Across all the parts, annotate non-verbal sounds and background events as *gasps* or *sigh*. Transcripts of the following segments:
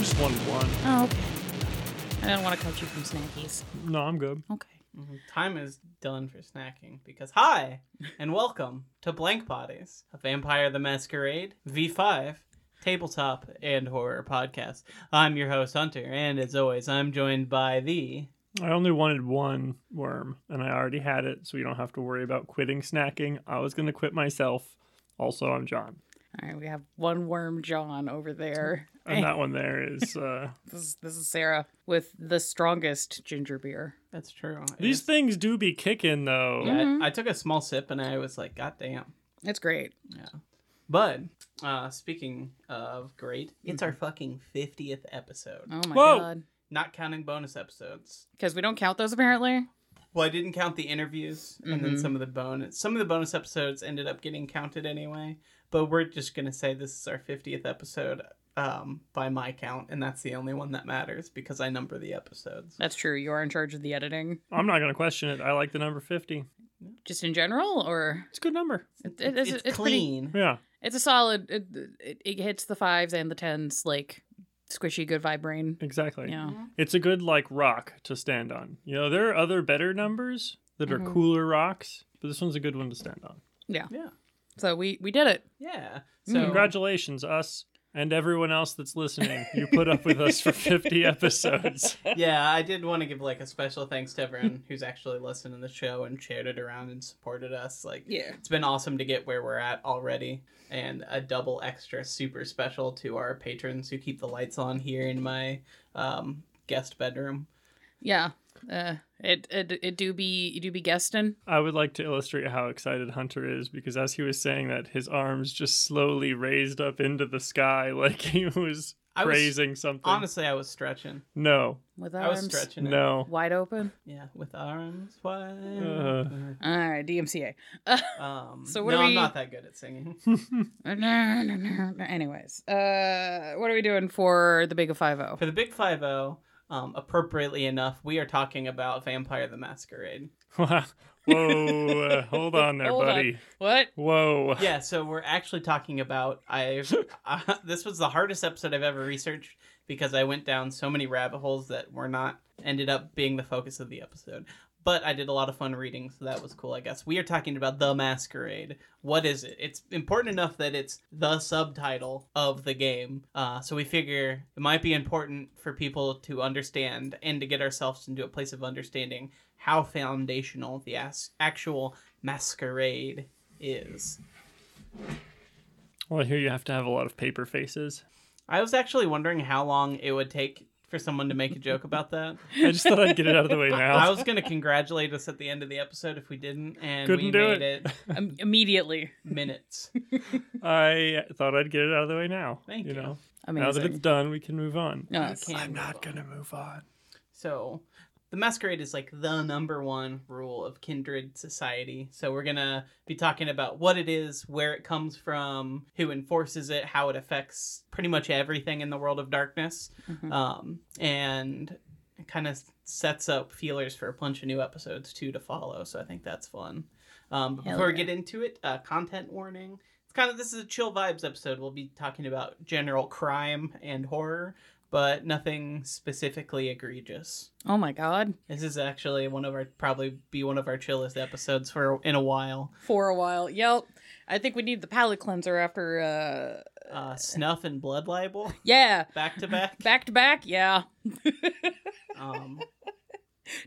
I just wanted one. Oh, okay. I didn't want to cut you from snackies. No, I'm good. Okay. Mhm. Time is done for snacking because hi and welcome to Blank Bodies, a Vampire the Masquerade V5 tabletop and horror podcast. I'm your host Hunter, and as always, I'm joined by the I only wanted one worm, and I already had it, so you don't have to worry about quitting snacking. I was gonna quit myself. Also, I'm John, All right, we have one worm John over there. *laughs* and that one there is. *laughs* uh This is, this is Sarah with the strongest ginger beer. That's true. It These is- things do be kicking, though. yeah. I, I took a small sip and I was like, God damn. It's great. Yeah. But uh, speaking of great, it's our fucking 50th episode, Oh my Whoa. god. not counting bonus episodes. Because we don't count those apparently. Well, I didn't count the interviews, and then Mhm. some of the bonus. Some of the bonus episodes ended up getting counted anyway. But we're just gonna say this is our fiftieth episode um, by my count, and that's the only one that matters because I number the episodes. That's true. You are in charge of the editing. I'm not gonna question it. I like the number fifty. Just in general, or It's a good number. it, it, it's, it's, it's pretty. clean. Yeah. It's a solid. It, it, it hits the fives and the tens like squishy, good vibe brain. Exactly. Yeah. It's a good like rock to stand on. You know, there are other better numbers that are Mhm. cooler rocks, but this one's a good one to stand on. Yeah, Yeah. So we we did it. yeah. Mm. So Congratulations, us and everyone else that's listening. You put up with us for 50 *laughs* episodes. yeah, I did want to give like a special thanks to everyone who's actually listened to the show and shared it around and supported us. Like, Yeah. it's been awesome to get where we're at already and a double extra super special to our patrons who keep the lights on here in my um, guest bedroom Yeah. Uh, it it it do be it do be guesting. I would like to illustrate how excited Hunter is because as he was saying that, his arms just slowly raised up into the sky *laughs* like he was I was- praising something. honestly i was stretching no, with i was arms stretching it. no. wide open. yeah with arms wide Uh. All right, DMCA. *laughs* um So what no do i'm not that good at singing *laughs* Anyways, uh, what are we doing for the big five zero? for the big 5 um appropriately enough we are talking about vampire the masquerade *laughs* Whoa, uh, hold on there, Hold on. buddy. What? Whoa. yeah so we're actually talking about i *laughs* uh, this was the hardest episode i've ever researched because i went down so many rabbit holes that were not ended up being the focus of the episode but i did a lot of fun reading so that was cool i guess. We are talking about the masquerade. What is it? It's important enough that it's the subtitle of the game uh, so we figure it might be important for people to understand and to get ourselves into a place of understanding how foundational the as- actual masquerade is. Well, here you have to have a lot of paper faces. I was actually wondering how long it would take for someone to make a joke about that. *laughs* I just thought I'd get it out of the way now. I was going to congratulate us at the end of the episode if we didn't, and we Couldn't do made it. it, *laughs* Um, immediately. minutes. *laughs* I thought I'd get it out of the way now. Thank you you. know, Amazing. now that it's done, we can move on. Yes. Can I'm move not gonna move on. So, the masquerade is like the number one rule of kindred society. So, we're going to be talking about what it is, where it comes from, who enforces it, how it affects pretty much everything in the world of darkness. Mhm. um, and it kind of sets up feelers for a bunch of new episodes too to follow. So I think that's fun. Um, before we get into it, uh, content warning. It's kind of this is a chill vibes episode. We'll be talking about general crime and horror, but nothing specifically egregious. Oh my god. This is actually one of our probably be one of our chillest episodes for in a while. For a while. Yep. I think we need the palate cleanser after. uh Uh, snuff and blood libel Yeah. back to back. *laughs* Back to back. Yeah. *laughs* Um,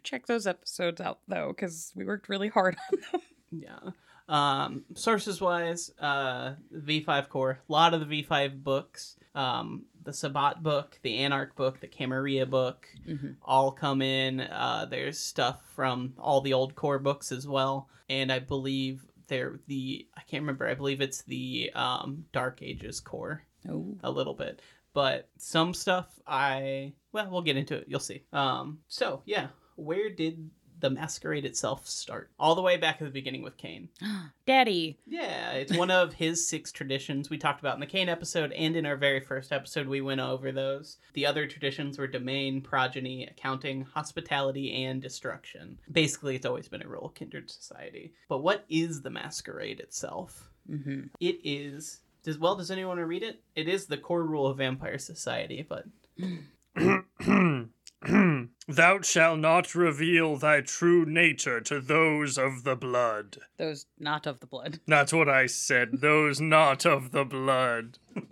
Check those episodes out though, because we worked really hard on them. *laughs* Yeah. Um, sources wise, uh, V5 core, a lot of the V5 books, um, the Sabbat book, the Anarch book, the Camarilla book, Mhm. all come in. Uh, there's stuff from all the old core books as well, and I believe they're the I can't remember. I believe it's the um, Dark Ages core Oh. a little bit, but some stuff I well we'll get into it. You'll see. Um, so yeah, where did the masquerade itself start? All the way back at the beginning with Cain. *gasps* Daddy. Yeah, it's one of his six traditions we talked about in the Cain episode, and in our very first episode, we went over those. The other traditions were domain, progeny, accounting, hospitality, and destruction. Basically, it's always been a rule of kindred society. But what is the masquerade itself? Mm-hmm. It is. Does well? Does anyone want to read it? It is the core rule of vampire society, but *clears throat* *clears throat* Thou shalt not reveal thy true nature to those of the blood. Those not of the blood. *laughs* That's what I said. Those not of the blood. *laughs*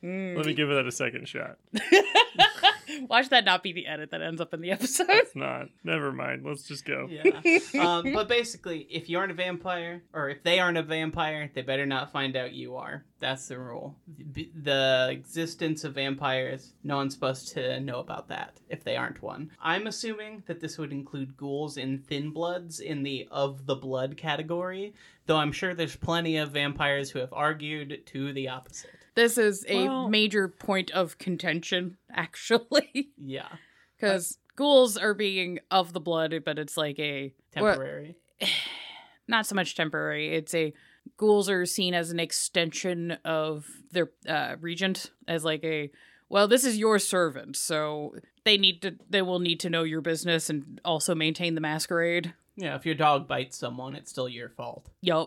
Mm. Let me give that a second shot. *laughs* *laughs* Watch that not be the edit that ends up in the episode. It's not. Never mind. Let's just go. Yeah. um, *laughs* but basically, if you aren't a vampire, or if they aren't a vampire, they better not find out you are. That's the rule. The existence of vampires, no one's supposed to know about that if they aren't one. I'm assuming that this would include ghouls and thin bloods in the of the blood category, though I'm sure there's plenty of vampires who have argued to the opposite. This is a Well- major point of contention, *laughs* actually, Yeah. because ghouls are being of the blood, but it's like a well, Temporary. *sighs* not so much temporary. It's a ghouls are seen as an extension of their uh, regent, as like a well, this is your servant, so they need to they will need to know your business and also maintain the masquerade. Yeah, if your dog bites someone, it's still your fault. Yep,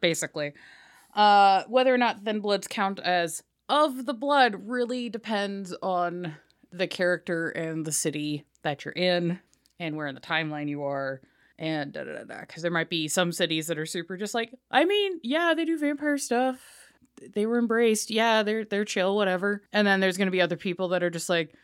basically. Uh, whether or not thin bloods count as of the blood really depends on the character and the city that you're in and where in the timeline you are and da da da da. Because there might be some cities that are super just like, I mean, yeah, they do vampire stuff. They were embraced. Yeah, they're they're chill, whatever. And then there's gonna be other people that are just like,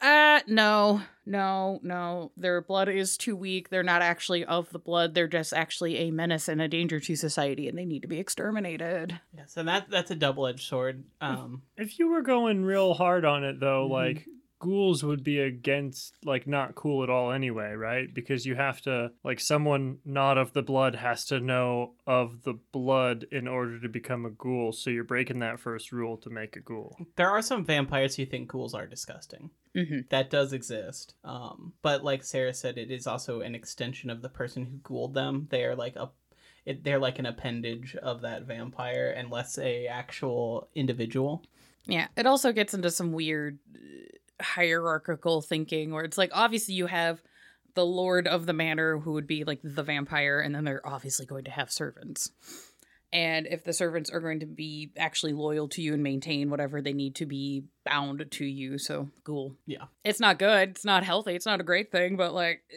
uh, no, no, no. Their blood is too weak. They're not actually of the blood. They're just actually a menace and a danger to society, and they need to be exterminated. Yes, and that that's a double edged sword. Um, If you were going real hard on it, though, Mhm. like ghouls would be against, like, not cool at all anyway, right? Because you have to, like, someone not of the blood has to know of the blood in order to become a ghoul. So you're breaking that first rule to make a ghoul. there are some vampires who think ghouls are disgusting. Mm-hmm. That does exist. Um, but like Sarah said, it is also an extension of the person who ghouled them. They are like a, it, they're like an appendage of that vampire, and less a actual individual. Yeah, it also gets into some weird uh, hierarchical thinking where it's like obviously you have the lord of the manor who would be like the vampire and then they're obviously going to have servants. And if the servants are going to be actually loyal to you and maintain whatever they need to be bound to you, so ghoul. Yeah. It's not good, it's not healthy, it's not a great thing, but like eh,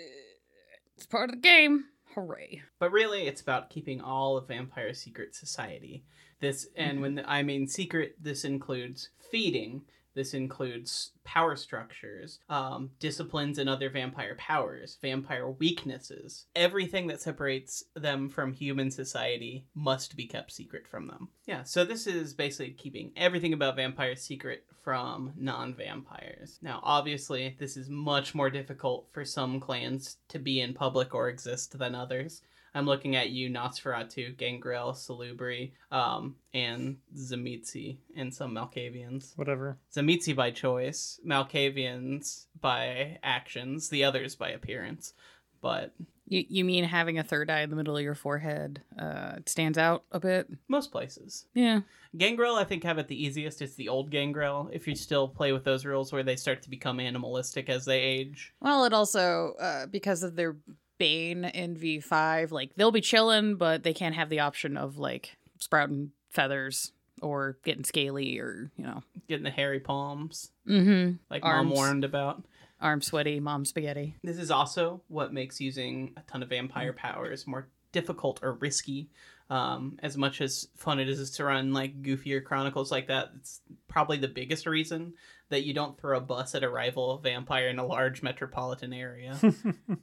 it's part of the game. Hooray. But really, it's about keeping all of Vampire Secret Society. This, and when I mean secret, this includes feeding. This includes power structures, um, disciplines, and other vampire powers, vampire weaknesses. Everything that separates them from human society must be kept secret from them. Yeah, so this is basically keeping everything about vampires secret from non vampires. Now, obviously, this is much more difficult for some clans to be in public or exist than others. I'm looking at you, Nosferatu, Gangrel, Salubri, um, and Tzimisce, and some Malkavians. Whatever. Tzimisce by choice, Malkavians by actions, the others by appearance. But You, you mean having a third eye in the middle of your forehead uh, it stands out a bit? most places. Yeah. Gangrel, I think, have it the easiest. It's the old Gangrel. If you still play with those rules where they start to become animalistic as they age. Well, it also uh, because of their bane in V five, like they'll be chilling, but they can't have the option of like sprouting feathers or getting scaly or you know, Getting the hairy palms, mm-hmm. like Arms. Mom warned about. arm sweaty, mom spaghetti. This is also what makes using a ton of vampire powers more difficult or risky. Um, as much as fun it is to run like goofier chronicles like that, it's probably the biggest reason that you don't throw a bus at a rival vampire in a large metropolitan area. *laughs*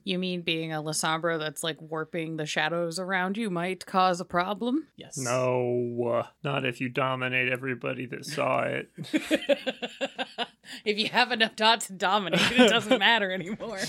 You mean being a Lasombra that's like warping the shadows around you might cause a problem? yes. No, uh, not if you dominate everybody that saw it. *laughs* *laughs* if you have enough dots to dominate, it doesn't matter anymore.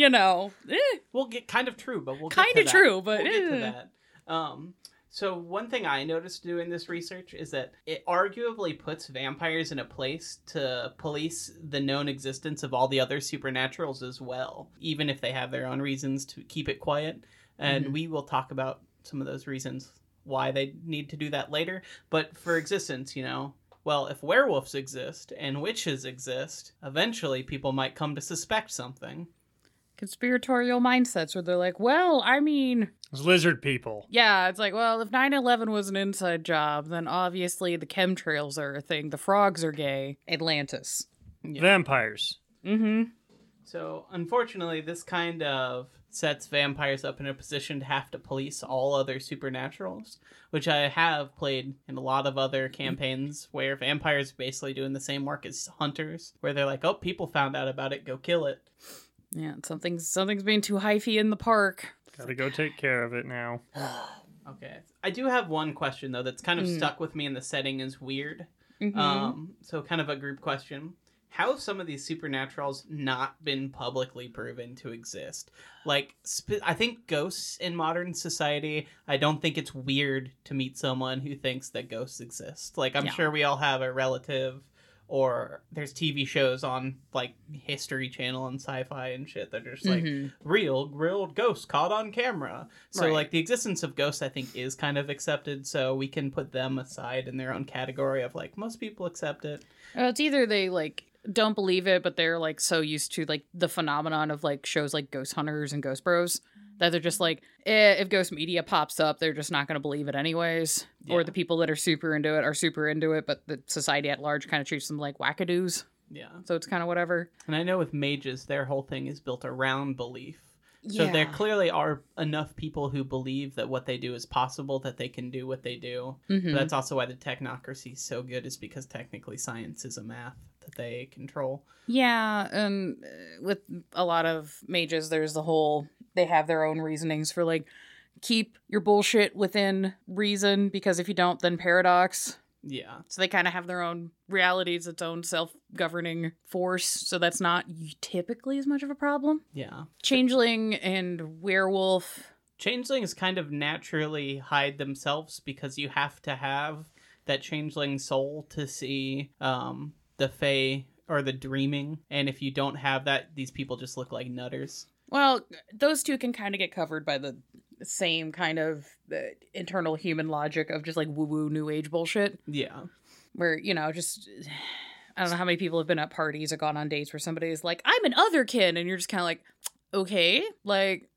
You know, eh, we'll get kind of true, but we'll get Kinda that. true, but, we'll get to eh. that. Um, so one thing I noticed doing this research is that it arguably puts vampires in a place to police the known existence of all the other supernaturals as well, even if they have their own reasons to keep it quiet. And Mhm. we will talk about some of those reasons why they need to do that later. But for existence, you know, well, if werewolves exist and witches exist, eventually people might come to suspect something. Conspiratorial mindsets where they're like, well, I mean, It's lizard people. Yeah, it's like, well, if 9 11 was an inside job, then obviously the chemtrails are a thing. The frogs are gay. Atlantis. Yeah. Vampires. Mm hmm. So, unfortunately, this kind of sets vampires up in a position to have to police all other supernaturals, which I have played in a lot of other campaigns where vampires are basically doing the same work as hunters, where they're like, oh, people found out about it, go kill it. Yeah, something's something's being too hyphy in the park. Gotta go take care of it now. *sighs* Okay. I do have one question, though, that's kind of Mm. stuck with me in the setting is weird. Mhm. Um, so kind of a group question. How have some of these supernaturals not been publicly proven to exist? Like, sp- I think ghosts in modern society, I don't think it's weird to meet someone who thinks that ghosts exist. Like, I'm Yeah. sure we all have a relative, or there's TV shows on, like, History Channel and sci fi and shit that are just like, Mhm. real grilled ghosts caught on camera. So Right. like the existence of ghosts I think is kind of accepted so we can put them aside in their own category of like most people accept it. Uh, it's either they like don't believe it, but they're like so used to like the phenomenon of like shows like Ghost Hunters and Ghost Bros that they're just like, eh, if Ghost Media pops up, they're just not going to believe it anyways. Or the people that are super into it are super into it, but the society at large kind of treats them like wackadoos. Yeah. So it's kind of whatever. And I know with mages their whole thing is built around belief. So there clearly are enough people who believe that what they do is possible that they can do what they do. Mhm. But that's also why the technocracy is so good is because technically science is a math that they control. Yeah, and uh, with a lot of mages, there's the whole they have their own reasonings for like keep your bullshit within reason because if you don't, then paradox. Yeah. So they kind of have their own realities, its own self-governing force. So that's not typically as much of a problem. Yeah. Changeling and werewolf. changelings kind of naturally hide themselves because you have to have that changeling soul to see um, the fey or the dreaming and if you don't have that these people just look like nutters Well, those two can kind of get covered by the same kind of uh, internal human logic of just like woo-woo new age bullshit. yeah where you know just i don't know how many people have been at parties or gone on dates where somebody is like i'm an otherkin and you're just kind of like okay like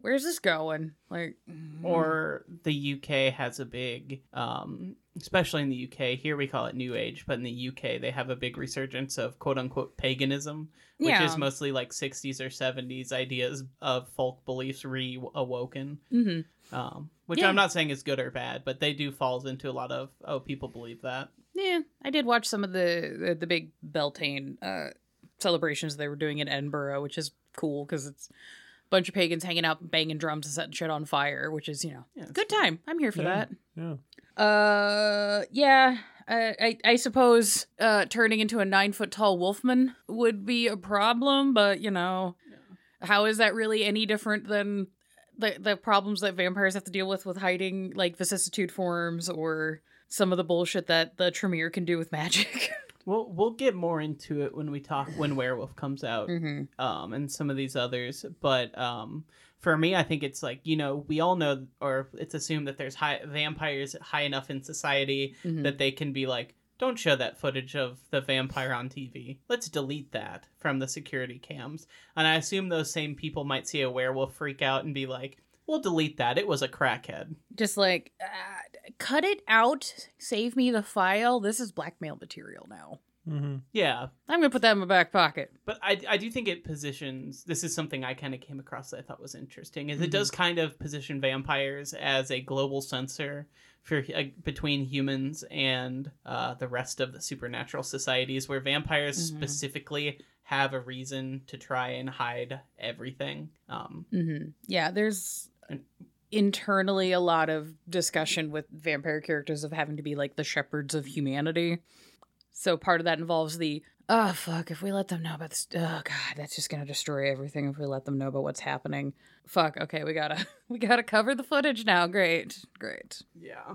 where's this going like mm, or the uk has a big um, especially in the uk here we call it new age but in the uk they have a big resurgence of quote unquote paganism which Yeah. is mostly like 60s or 70s ideas of folk beliefs reawoken mhm. um, which Yeah. I'm not saying is good or bad, but they do falls into a lot of oh people believe that. yeah i did watch some of the the, the big beltane uh celebrations they were doing in edinburgh which is cool because it's bunch of pagans hanging out banging drums and setting shit on fire which is you know Yeah, good time i'm here for Yeah. that Yeah. Uh, yeah. I, I, I suppose uh, turning into a nine foot tall wolfman would be a problem, but you know, how is that really any different than the the problems that vampires have to deal with with hiding like vicissitude forms or some of the bullshit that the Tremere can do with magic? *laughs* We'll we'll get more into it when we talk when Werewolf comes out, mm-hmm. um, and some of these others. But um, for me, I think it's like you know we all know, or it's assumed that there's high vampires high enough in society Mhm. that they can be like, don't show that footage of the vampire on TV. Let's delete that from the security cams. And I assume those same people might see a werewolf freak out and be like, we'll delete that. It was a crackhead. Just like uh, cut it out, save me the file. This is blackmail material now. Mm-hmm. Yeah, I'm gonna put that in my back pocket. but I, I do think it positions this is something i kind of came across that i thought was interesting is it Mhm. does kind of position vampires as a global censor for uh, between humans and uh, the rest of the supernatural societies where vampires Mhm. specifically have a reason to try and hide everything um, Mm-hmm. Yeah, there's And- internally a lot of discussion with vampire characters of having to be like the shepherds of humanity. So part of that involves the oh fuck if we let them know about this oh god that's just gonna destroy everything if we let them know about what's happening. Fuck okay we gotta *laughs* we gotta cover the footage now. Great great. Yeah.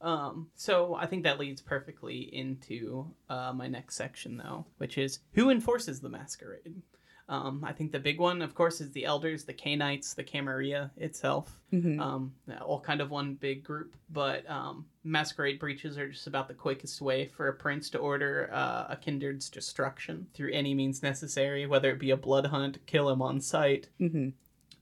Um, so I think that leads perfectly into uh, my next section, though, which is who enforces the masquerade. Um, I think the big one, of course, is the elders, the Cainites, the Camarilla itself. Mhm. Um, all kind of one big group, but um, masquerade breaches are just about the quickest way for a prince to order uh, a kindred's destruction through any means necessary, whether it be a blood hunt, kill him on sight, Mhm.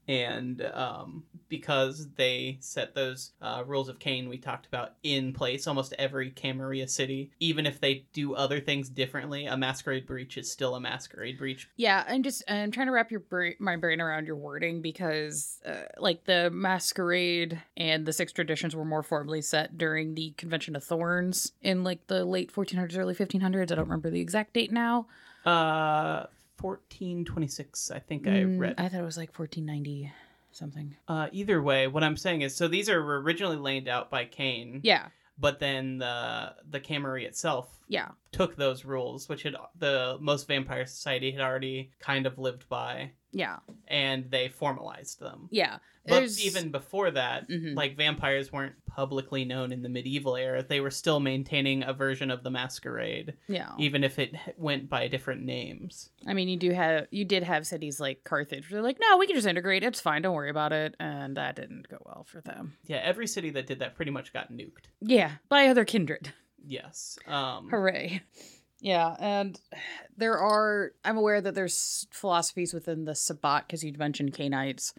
And um, because they set those uh, rules of Cain we talked about in place, almost every Camarilla city, even if they do other things differently, a masquerade breach is still a masquerade breach. Yeah, I'm just I'm trying to wrap your bra- my brain around your wording because uh, like the masquerade and the six traditions were more formally set during the Convention of Thorns in like the late 1400s, early 1500s. I don't remember the exact date now. Uh, 1426, I think I Mm, read. I thought it was like 1490 something. Uh, either way, what I'm saying is, so these are originally laid out by Cain, Yeah, but then the the Camarilla itself yeah, took those rules, which had the most vampire society had already kind of lived by, yeah, and they formalized them. yeah. But There's- even before that, Mhm. like vampires weren't publicly known in the medieval era. They were still maintaining a version of the masquerade, yeah. even if it went by different names. I mean, you do have you did have cities like Carthage. They're like, no, we can just integrate. It's fine. Don't worry about it. And that didn't go well for them. Yeah, every city that did that pretty much got nuked. Yeah, by other kindred. *laughs* Yes. Um, Hooray. Yeah, and there are I'm aware that there's philosophies within the Sabbat because you'd mentioned Cainites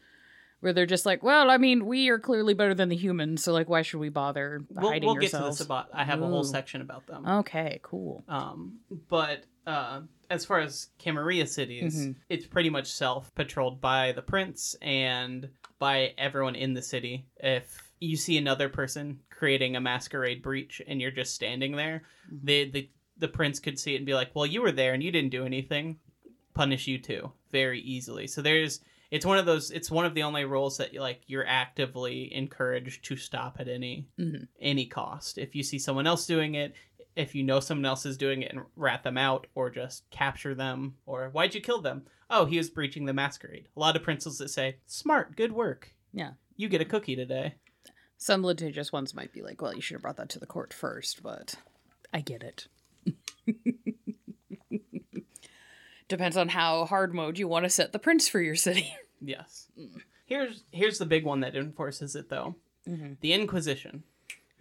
where they're just like, well, I mean, we are clearly better than the humans, so like why should we bother we'll hiding we'll get ourselves? to the Sabbat. I have a whole section about them. Okay, cool. Um, but uh, as far as Camarilla cities, Mhm. it's pretty much self patrolled by the prince and by everyone in the city. If you see another person creating a masquerade breach and you're just standing there, Mhm. the, the the prince could see it and be like, "Well, you were there and you didn't do anything." Punish you too very easily. So there's it's one of those. It's one of the only rules that like you're actively encouraged to stop at any Mhm. any cost. If you see someone else doing it, if you know someone else is doing it and rat them out or just capture them or why'd you kill them? Oh, he was breaching the masquerade. A lot of princes that say, "Smart, good work." Yeah. You get a cookie today. Some litigious ones might be like, well, you should have brought that to the court first, but I get it. *laughs* Depends on how hard mode you want to set the prince for your city. *laughs* Yes. Here's here's the big one that enforces it though. Mm-hmm. The Inquisition,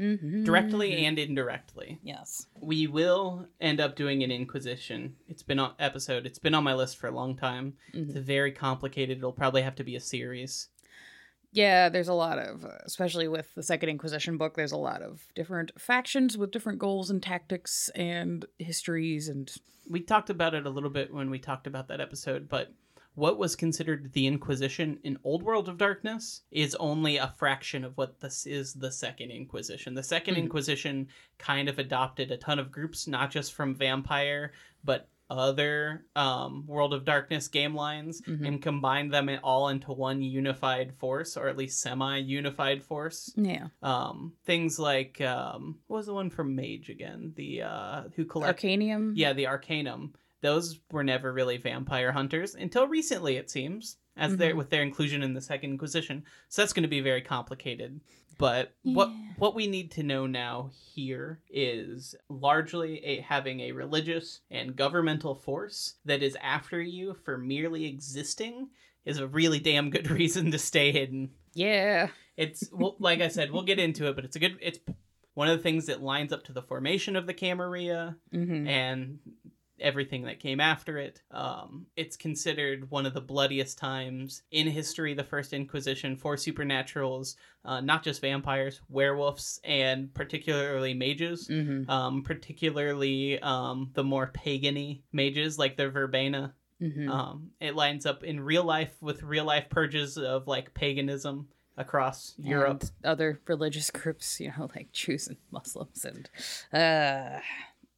Mm-hmm. directly and indirectly. Yes. We will end up doing an Inquisition. It's been on episode. It's been on my list for a long time. Mhm. It's very complicated. It'll probably have to be a series. Yeah, there's a lot of, especially with the Second Inquisition book, there's a lot of different factions with different goals and tactics and histories and. we talked about it a little bit when we talked about that episode, but what was considered the Inquisition in Old World of Darkness is only a fraction of what this is the Second Inquisition. The 2nd Mhm. Inquisition kind of adopted a ton of groups, not just from Vampire, but other um, World of Darkness game lines, Mhm. and combined them all into one unified force, or at least semi-unified force. Yeah. Um, things like um, what was the one from Mage again? The uh, who collect Arcanum. yeah, the Arcanum. Those were never really vampire hunters until recently, it seems, as their Mhm. with their inclusion in the Second Inquisition. So that's going to be very complicated. But what what we need to know now here is largely a, having a religious and governmental force that is after you for merely existing is a really damn good *laughs* reason to stay hidden. Yeah. It's well, like I said, we'll get into it, but it's a good. It's one of the things that lines up to the formation of the Camarilla Mm-hmm. and everything that came after it. Um, it's considered one of the bloodiest times in history, the First Inquisition, for supernaturals, uh, not just vampires, werewolves, and particularly mages. Mm-hmm. Um, particularly um, the more pagany mages like the Verbena. Mm-hmm. Um, it lines up in real life with real life purges of like paganism across Europe. Other religious groups, you know, like Jews and Muslims and. Uh,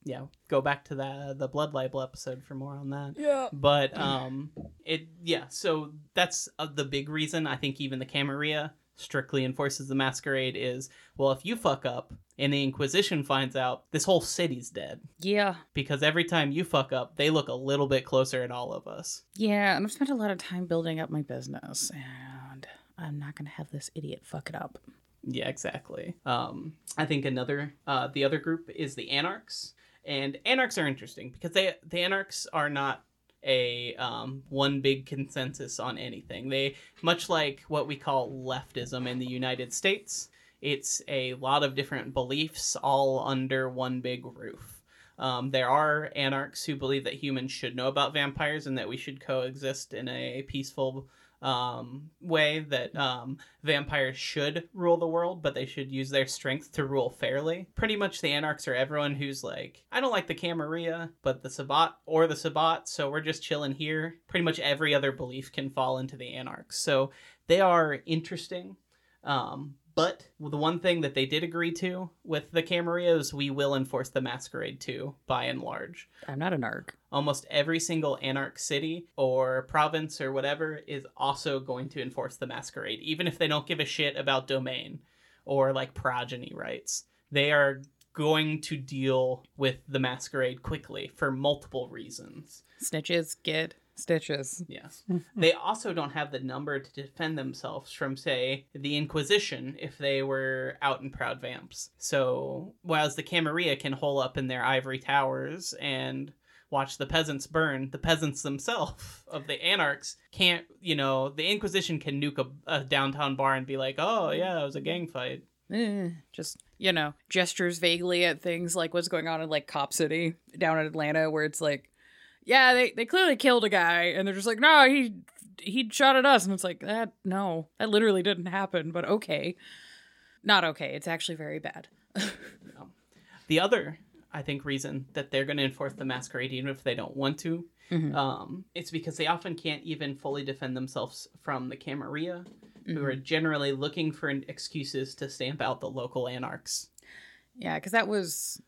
Yeah, go back to the the blood libel episode for more on that. yeah. but um it yeah so that's uh, the big reason i think even the camarilla strictly enforces the masquerade is well if you fuck up and the inquisition finds out this whole city's dead Yeah. because every time you fuck up they look a little bit closer at all of us Yeah. And I've spent a lot of time building up my business, and I'm not going to have this idiot fuck it up. yeah exactly um i think another uh the other group is the anarchs and anarchs are interesting because they the anarchs are not a um, one big consensus on anything. They much like what we call leftism in the United States. It's a lot of different beliefs all under one big roof. Um, there are anarchs who believe that humans should know about vampires and that we should coexist in a peaceful um, way that um, vampires should rule the world, but they should use their strength to rule fairly. Pretty much the Anarchs are everyone who's like, I don't like the Camarilla, but the Sabbat or the Sabbat, so we're just chilling here. Pretty much every other belief can fall into the Anarchs. So they are interesting. Um, but the one thing that they did agree to with the Camarilla is we will enforce the Masquerade too, by and large. I'm not an arc. almost every single anarch city or province or whatever is also going to enforce the masquerade even if they don't give a shit about domain or like progeny rights. They are going to deal with the masquerade quickly for multiple reasons. Snitches get stitches. Yes. they also don't have the number to defend themselves from, say, the Inquisition if they were out and proud vamps. So, whereas the Camarilla can hole up in their ivory towers and watch the peasants burn, the peasants themselves *laughs* of the anarchs can't, you know, the Inquisition can nuke a, a downtown bar and be like, oh, yeah, it was a gang fight. Eh, just you know, gestures vaguely at things like what's going on in like Cop City down in Atlanta, where it's like, yeah, they they clearly killed a guy, and they're just like, no, he he shot at us, and it's like that. No, that literally didn't happen. But okay, not okay. It's actually very bad. *laughs* The other, I think, reason that they're going to enforce the masquerade, even if they don't want to, Mhm. um, it's because they often can't even fully defend themselves from the Camarilla, who are generally looking for excuses to stamp out the local anarchs. Yeah, because that was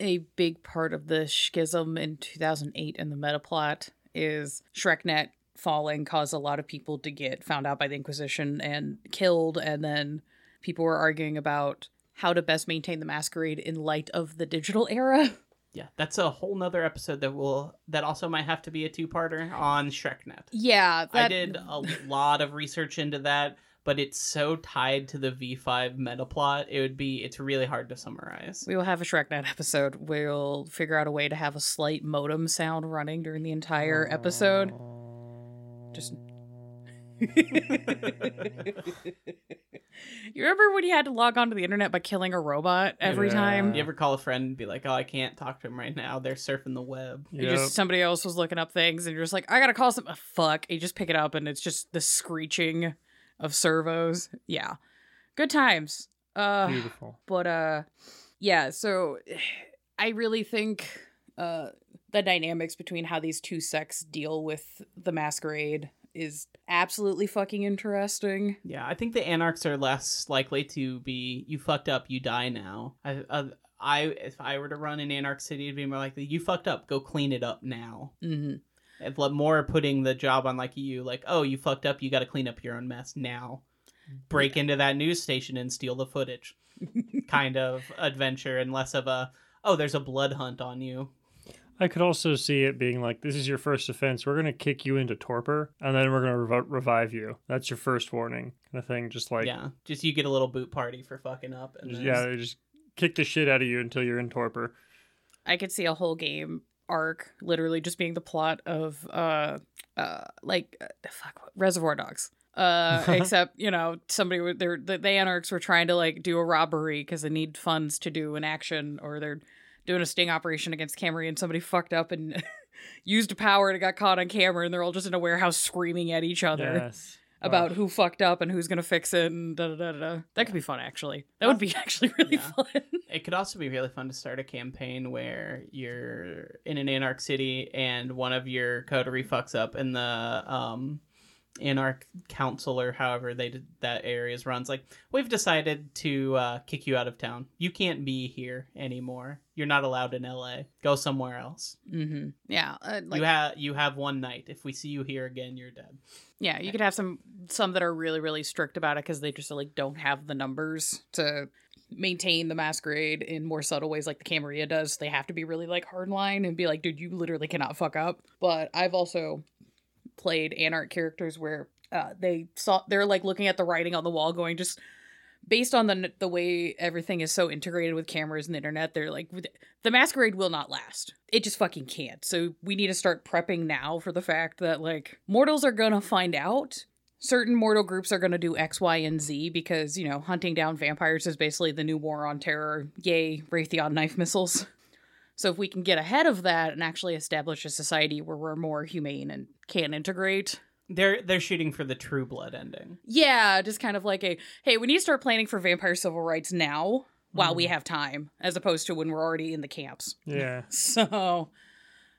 a big part of the schism in 2008 in the meta plot is SchreckNET falling caused a lot of people to get found out by the Inquisition and killed, and then people were arguing about how to best maintain the masquerade in light of the digital era. *laughs* Yeah, that's a whole nother episode that will that also might have to be a two-parter on SchreckNET. Yeah, I did a lot of research into that, but it's so tied to the V5 meta plot. It would be it's really hard to summarize. We will have a SchreckNET *laughs* episode. We'll figure out a way to have a slight modem sound running during the entire episode. Just *laughs* you remember when you had to log onto the internet by killing a robot every Yeah. time? You ever call a friend and be like, "Oh, I can't talk to him right now. They're surfing the web." You Yep. just somebody else was looking up things, and you're just like, I gotta call some. uh, fuck! You just pick it up, and it's just the screeching of servos. Yeah, good times. Uh, Beautiful. but uh, yeah. So *sighs* I really think uh the dynamics between how these two sects deal with the masquerade is absolutely fucking interesting. Yeah, I think the anarchs are less likely to be you fucked up, you die now. I, uh, I if I were to run an anarch city, it'd be more likely you fucked up, go clean it up now. hmm If more putting the job on like you, like oh you fucked up, you got to clean up your own mess now. Break into that news station and steal the footage, *laughs* kind of adventure, and less of a oh there's a blood hunt on you. I could also see it being like, this is your first offense. We're going to kick you into torpor, and then we're going to rev- revive you. That's your first warning, kind of thing. Just like, yeah, just you get a little boot party for fucking up, and just- then yeah, they just kick the shit out of you until you're in torpor. I could see a whole game arc literally just being the plot of uh uh like uh, fuck Reservoir Dogs. Uh *laughs* except, you know, somebody would they're the, the anarchs were trying to like do a robbery because they need funds to do an action or they're doing a sting operation against Camry and somebody fucked up and *laughs* used a power and got caught on camera and they're all just in a warehouse screaming at each other Yes. About Oh. who fucked up and who's gonna fix it and da da da da. That could be fun actually. That would be actually *laughs* really Yeah. fun. It could also be really fun to start a campaign where you're in an anarch city and one of your coterie fucks up and the um anarch council or however they did, that areas runs like we've decided to uh, kick you out of town you can't be here anymore you're not allowed in la go somewhere else mm-hmm. Yeah. Uh, like, you have you have one night if we see you here again you're dead Yeah, you could have some some that are really really strict about it because they just like don't have the numbers to maintain the masquerade in more subtle ways like the Camarilla does. They have to be really like hardline and be like, dude, you literally cannot fuck up. But I've also played anarch characters where uh, they saw they're like looking at the writing on the wall, going just based on the the way everything is so integrated with cameras and the internet. They're like the masquerade will not last. It just fucking can't. So we need to start prepping now for the fact that like mortals are gonna find out. Certain mortal groups are gonna do X, Y, and Z because, you know, hunting down vampires is basically the new war on terror. Yay, Raytheon knife missiles. So if we can get ahead of that and actually establish a society where we're more humane and can integrate, They're they're shooting for the True Blood ending. Yeah, just kind of like a hey, we need to start planning for vampire civil rights now while we have time, as opposed to when we're already in the camps. *laughs* Yeah. So,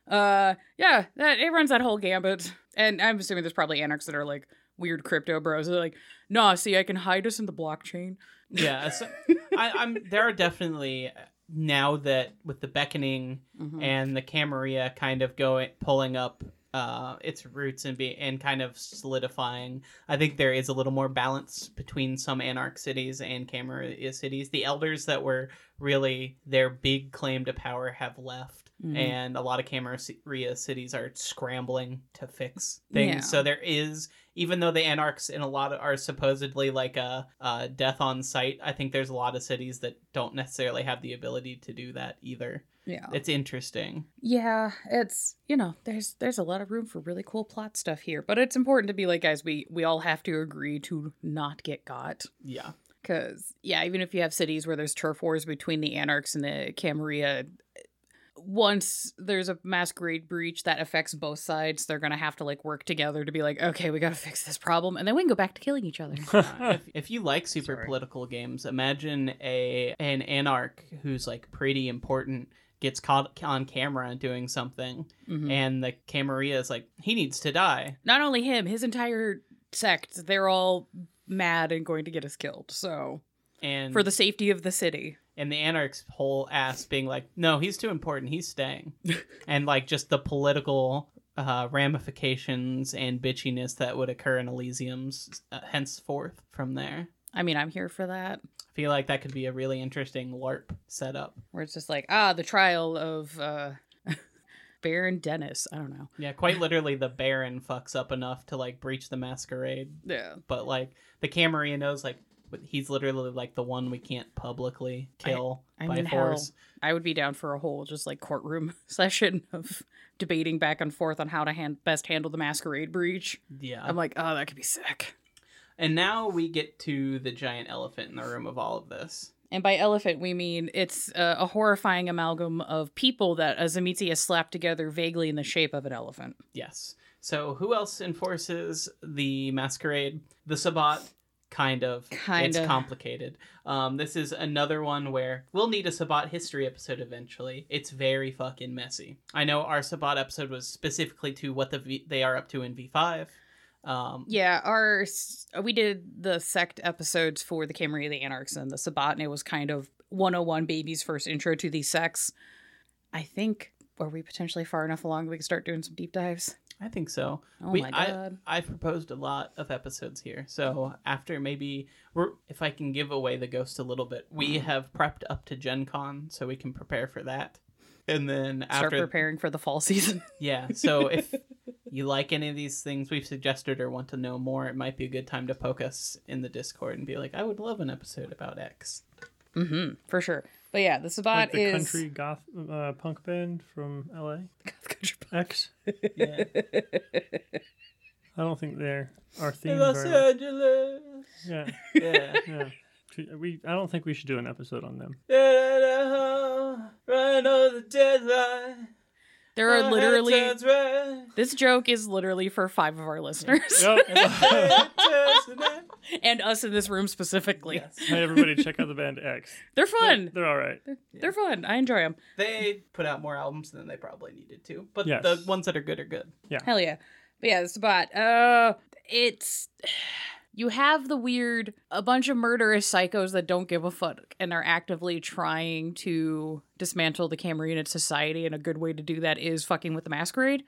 uh, yeah, that it runs that whole gambit, and I'm assuming there's probably anarchs that are like weird crypto bros. They're like, nah, see, I can hide us in the blockchain. Yeah, so *laughs* I, I'm. There are definitely now that with the beckoning Mhm. and the Camarilla kind of going pulling up uh, its roots and be and kind of solidifying. I think there is a little more balance between some Anarch cities and Camarilla cities. The elders that were really their big claim to power have left. Mhm. And a lot of Camarilla cities are scrambling to fix things. Yeah. So there is, even though the Anarchs in a lot of, are supposedly like a, a death on sight, I think there's a lot of cities that don't necessarily have the ability to do that either. Yeah, It's interesting. yeah, it's you know, there's there's a lot of room for really cool plot stuff here, but it's important to be like, guys, we we all have to agree to not get got. Yeah. Because, yeah, even if you have cities where there's turf wars between the Anarchs and the Camarilla, once there's a masquerade breach that affects both sides, they're going to have to like work together to be like, okay, we got to fix this problem. And then we can go back to killing each other. *laughs* If, if you like super Sorry. political games, imagine a an anarch who's like pretty important gets caught on camera doing something, Mhm. and the Camarilla is like, he needs to die. Not only him, his entire sect, they're all mad and going to get us killed. So, And for the safety of the city. and the anarch's whole ass being like, no, he's too important, he's staying, *laughs* and like just the political uh, ramifications and bitchiness that would occur in Elysium's uh, henceforth from there. I mean, I'm here for that. I feel like that could be a really interesting LARP setup. Where it's just like, ah, the trial of uh, *laughs* Baron Dennis. I don't know. Yeah, quite literally, the Baron fucks up enough to like breach the masquerade, Yeah. but like the Camarilla knows like he's literally like the one we can't publicly kill I by mean, hell, force. I would be down for a whole just like courtroom *laughs* session of debating back and forth on how to hand- best handle the masquerade breach. Yeah, I'm like, oh, that could be sick. And now we get to the giant elephant in the room of all of this. And by elephant, we mean it's uh, a horrifying amalgam of people that a Tzimisce has slapped together vaguely in the shape of an elephant. Yes. So who else enforces the masquerade? The Sabbat. Kind of. Kinda. It's complicated. Um, this is another one where we'll need a Sabbat history episode eventually. It's very fucking messy. I know our Sabbat episode was specifically to what the v- they are up to in V5. Um, Yeah, our we did the sect episodes for the Camarilla, the Anarchs, and the Sabbat, and it was kind of 101 baby's first intro to these sects. I think are we potentially far enough along that we can start doing some deep dives? I think so. Oh We- my I- god. I've proposed a lot of episodes here. So after maybe we're if I can give away the ghost a little bit, we have prepped up to Gen Con so we can prepare for that. And then Start after preparing for the fall season. *laughs* Yeah, so if *laughs* you like any of these things we've suggested or want to know more, it might be a good time to poke us in the Discord and be like, I would love an episode about X. mm-hmm, for sure. But yeah, the Sabbat like the is country goth uh, punk band from LA. *laughs* X. Yeah. I don't think they're our theme. Los very much. Angeles. Yeah, Yeah. yeah. We. I don't think we should do an episode on them. Right on the deadline. There are literally this joke is literally for five of our listeners Yep. *laughs* and us in this room specifically. Yes. hey, everybody, check out the band X. They're They're, fun. they're all right. They're fun. I enjoy them. They put out more albums than they probably needed to, but Yes. the ones that are good are good. Yeah, hell yeah. But yeah, the Sabbat. Uh, it's you have the weird a bunch of murderous psychos that don't give a fuck and are actively trying to dismantle the Cameroonian society, and a good way to do that is fucking with the masquerade.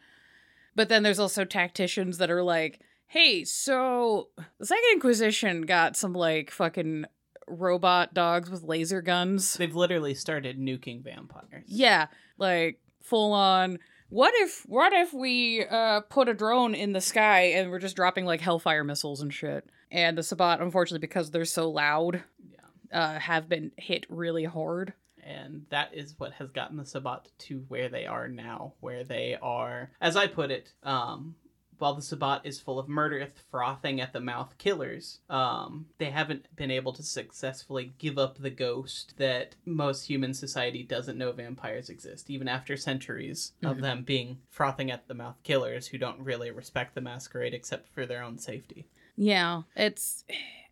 But then there's also tacticians that are like, hey, so the Second Inquisition got some like fucking robot dogs with laser guns. They've literally started nuking vampires. Yeah, like full on. What if what if we uh put a drone in the sky and we're just dropping like hellfire missiles and shit? And the Sabbat, unfortunately, because they're so loud, Yeah. uh, have been hit really hard. and that is what has gotten the Sabbat to where they are now, where they are, as I put it, um, while the Sabbat is full of murderous, frothing at the mouth killers, um, they haven't been able to successfully give up the ghost that most human society doesn't know vampires exist, even after centuries of Mhm. them being frothing at the mouth killers who don't really respect the masquerade except for their own safety. Yeah, it's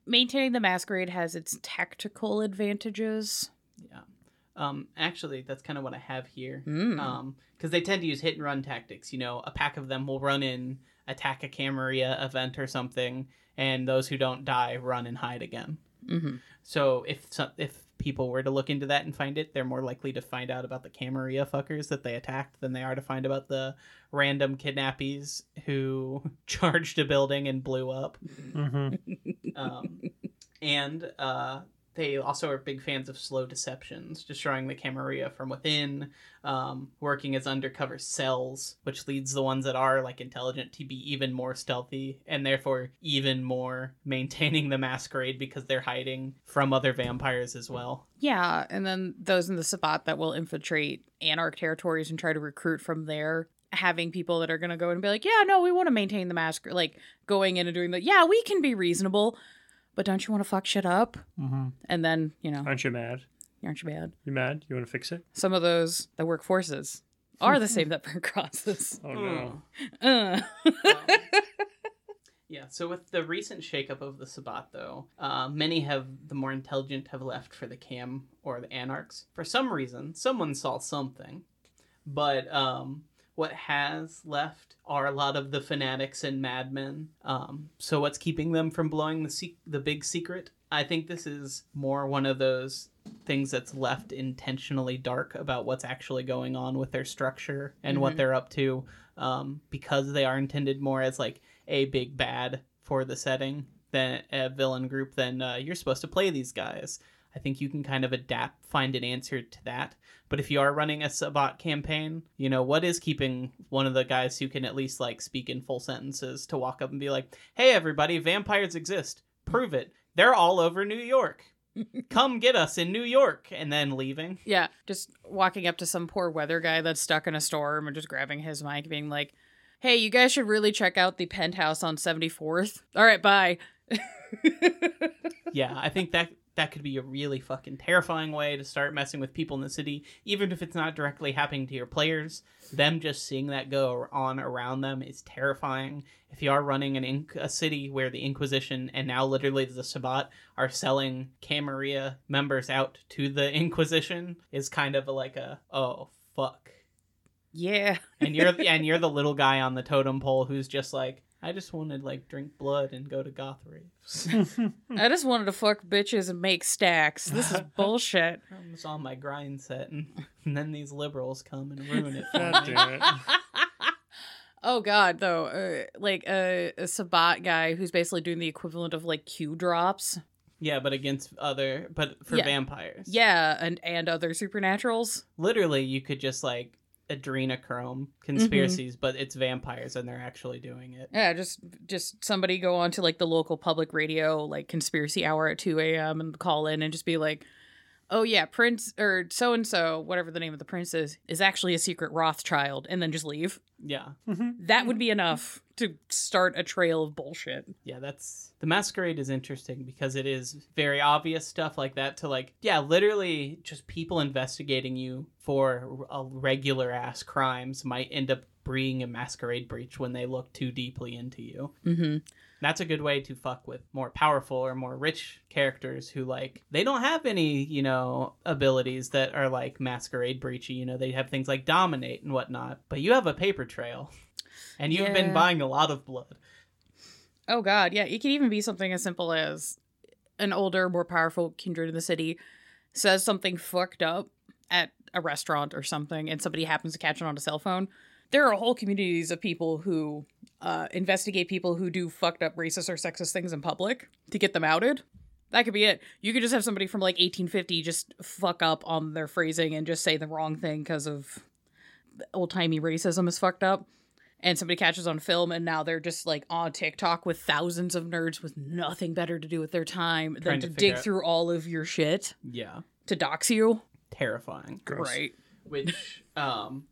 maintaining the masquerade has its tactical advantages. Yeah. Um, actually, that's kind of what I have here. Mm. Um, because they tend to use hit and run tactics. You know, a pack of them will run in, a Camarilla event or something, and those who don't die run and hide again. hmm So if so- if people were to look into that and find it, they're more likely to find out about the Camarilla fuckers that they attacked than they are to find about the random kidnappies who *laughs* charged a building and blew up. hmm Um, and uh, they also are big fans of slow deceptions, destroying the Camarilla from within, um, working as undercover cells, which leads the ones that are like intelligent to be even more stealthy and therefore even more maintaining the masquerade because they're hiding from other vampires as well. Yeah, and then those in the Sabbat that will infiltrate Anarch territories and try to recruit from there. Having people that are going to go and be like, yeah, no, we want to maintain the masquerade. Like going in and doing the, yeah, we can be reasonable, but don't you want to fuck shit up? hmm And then, you know, Aren't you mad? aren't you mad? You mad? You want to fix it? Some of those that work forces are the same that burn crosses. *laughs* Oh no. *laughs* Uh. *laughs* Yeah, so with the recent shakeup of the Sabbat, though, uh, many have the more intelligent have left for the Cam or the Anarchs. For some reason, someone saw something, but um, what has left are a lot of the fanatics and madmen. Um, so what's keeping them from blowing the se- the big secret? I think this is more one of those things that's left intentionally dark about what's actually going on with their structure and what Mhm. they're up to, um, because they are intended more as like a big bad for the setting than a villain group. Then uh, you're supposed to play these guys. I think you can kind of adapt, find an answer to that. But if you are running a Sabbat campaign, you know, what is keeping one of the guys who can at least like speak in full sentences to walk up and be like, hey, everybody, vampires exist. Prove it. They're all over New York. *laughs* Come get us in New York. And then leaving. yeah, just walking up to some poor weather guy that's stuck in a storm and just grabbing his mic, being like, hey, you guys should really check out the penthouse on 74th. All right, bye. yeah, I think that that could be a really fucking terrifying way to start messing with people in the city, even if it's not directly happening to your players. Them just seeing that go on around them is terrifying. If you are running an inc- a city where the Inquisition and now literally the Sabbat are selling Camarilla members out to the Inquisition, is kind of like a oh fuck. yeah. And you're *laughs* and you're the little guy on the totem pole who's just like. I just wanted like drink blood and go to goth raves. *laughs* *laughs* I just wanted to fuck bitches and make stacks. This is *laughs* bullshit. I was on my grind set, and, and then these liberals come and ruin it for God me. damn it. oh god, though, uh, like uh, a Sabbat guy who's basically doing the equivalent of like Q drops. Yeah, but against other, but for Yeah. vampires. Yeah, and and other supernaturals. literally, you could just like adrenochrome mm-hmm. conspiracies, but it's vampires and they're actually doing it. Yeah, just just somebody go on to like the local public radio, like conspiracy hour at two a.m. and call in and just be like, "Oh yeah, Prince or so and so, whatever the name of the prince is, is actually a secret Rothschild," and then just leave. Yeah, mm-hmm. That would mm-hmm. be enough to start a trail of bullshit. yeah. That's the masquerade is interesting because it is very obvious stuff like that to like, yeah, literally just people investigating you for a regular ass crimes might end up bringing a masquerade breach when they look too deeply into you. Mm-hmm. that's a good way to fuck with more powerful or more rich characters who like they don't have any you know abilities that are like masquerade breachy you know they have things like dominate and whatnot but you have a paper trail and you've been buying a lot of blood Oh god, yeah. It could even be something as simple as an older, more powerful kindred in the city says something fucked up at a restaurant or something, and somebody happens to catch it on a cell phone. There are whole communities of people who uh, investigate people who do fucked up racist or sexist things in public to get them outed. That could be it. You could just have somebody from like 1850 just fuck up on their phrasing and just say the wrong thing because of old timey racism is fucked up and somebody catches on film and now they're just like on TikTok with thousands of nerds with nothing better to do with their time Trying than to to, dig out- through all of your shit yeah to dox you. terrifying Gross. Right. which um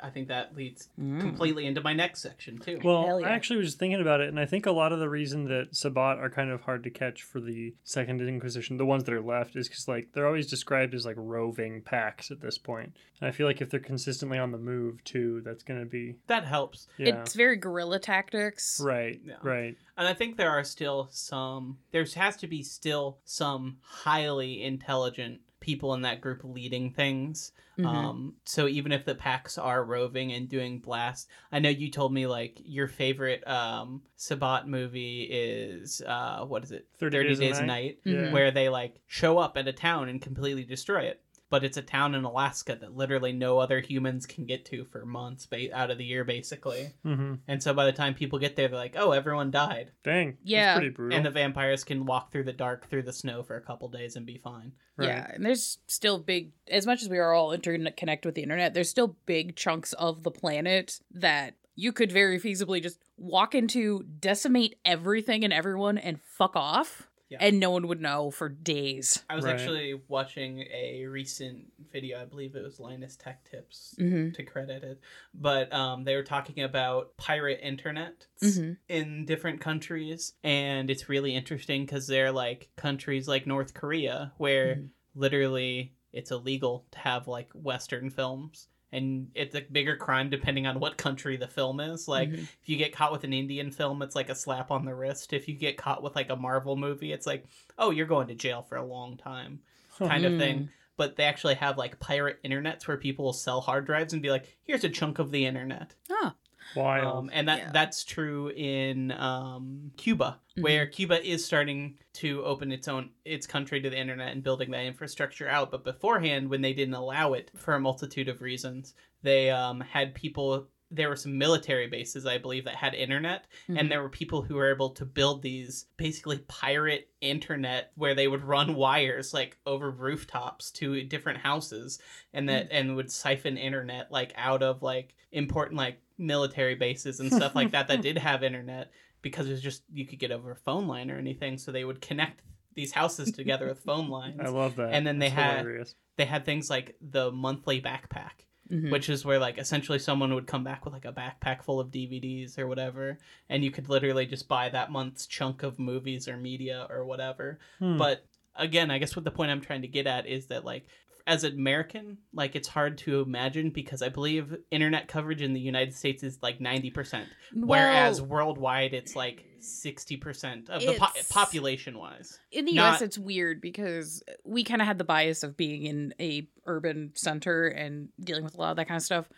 I think that leads Mm. completely into my next section too. Well, yeah. I actually was thinking about it, and I think a lot of the reason that Sabbat are kind of hard to catch for the Second Inquisition, the ones that are left, is because like they're always described as like roving packs at this point. And I feel like if they're consistently on the move too, that's going to be that helps. yeah, It's very guerrilla tactics. right, Yeah. right. And I think there are still some, there has to be still some highly intelligent people in that group leading things. Mhm. Um, so even if the packs are roving and doing blast, I know you told me like your favorite um, Sabbat movie is, uh, what is it? 30 Days a a Night? Night, Mhm. where they like show up at a town and completely destroy it. But it's a town in Alaska that literally no other humans can get to for months ba- out of the year, basically. hmm And so by the time people get there, they're like, "Oh, everyone died." Dang, Yeah. pretty brutal. and the vampires can walk through the dark through the snow for a couple days and be fine right. Yeah, and there's still big, as much as we are all interconnected with the internet, there's still big chunks of the planet that you could very feasibly just walk into, decimate everything and everyone, and fuck off. Yeah. And no one would know for days. i was Right. actually watching a recent video i believe it was linus tech tips Mm-hmm. to credit it but um, they were talking about pirate internet Mm-hmm. in different countries and it's really interesting because they're like countries like north korea where Mhm. literally it's illegal to have like western films and it's a bigger crime depending on what country the film is. Like Mhm. if you get caught with an indian film it's like a slap on the wrist. If you get caught with like a marvel movie it's like oh you're going to jail for a long time kind of Mm. thing. But they actually have like pirate internets where people will sell hard drives and be like here's a chunk of the internet. Ah, Wild. um, and that Yeah. that's true in um, Cuba, Mhm. where Cuba is starting to open its own its country to the internet and building that infrastructure out. But beforehand, when they didn't allow it for a multitude of reasons, they um, had people. There were some military bases, I believe, that had internet, Mhm. and there were people who were able to build these basically pirate internet where they would run wires like over rooftops to different houses and that and would siphon internet like out of like important like military bases and stuff like that that *laughs* did have internet because it was just you could get over a phone line or anything so they would connect these houses together with phone *laughs* lines I love that. and then they That's had- hilarious. they had things like the monthly backpack Mhm. which is where like essentially someone would come back with like a backpack full of DVDs or whatever, and you could literally just buy that month's chunk of movies or media or whatever. Hmm. But again, I guess what the point I'm trying to get at is that like as an American, like it's hard to imagine because I believe internet coverage in the United States is like 90%, whereas worldwide it's like 60% of the po- population wise. in the not- US it's weird because we kind of had the bias of being in a urban center and dealing with a lot of that kind of stuff.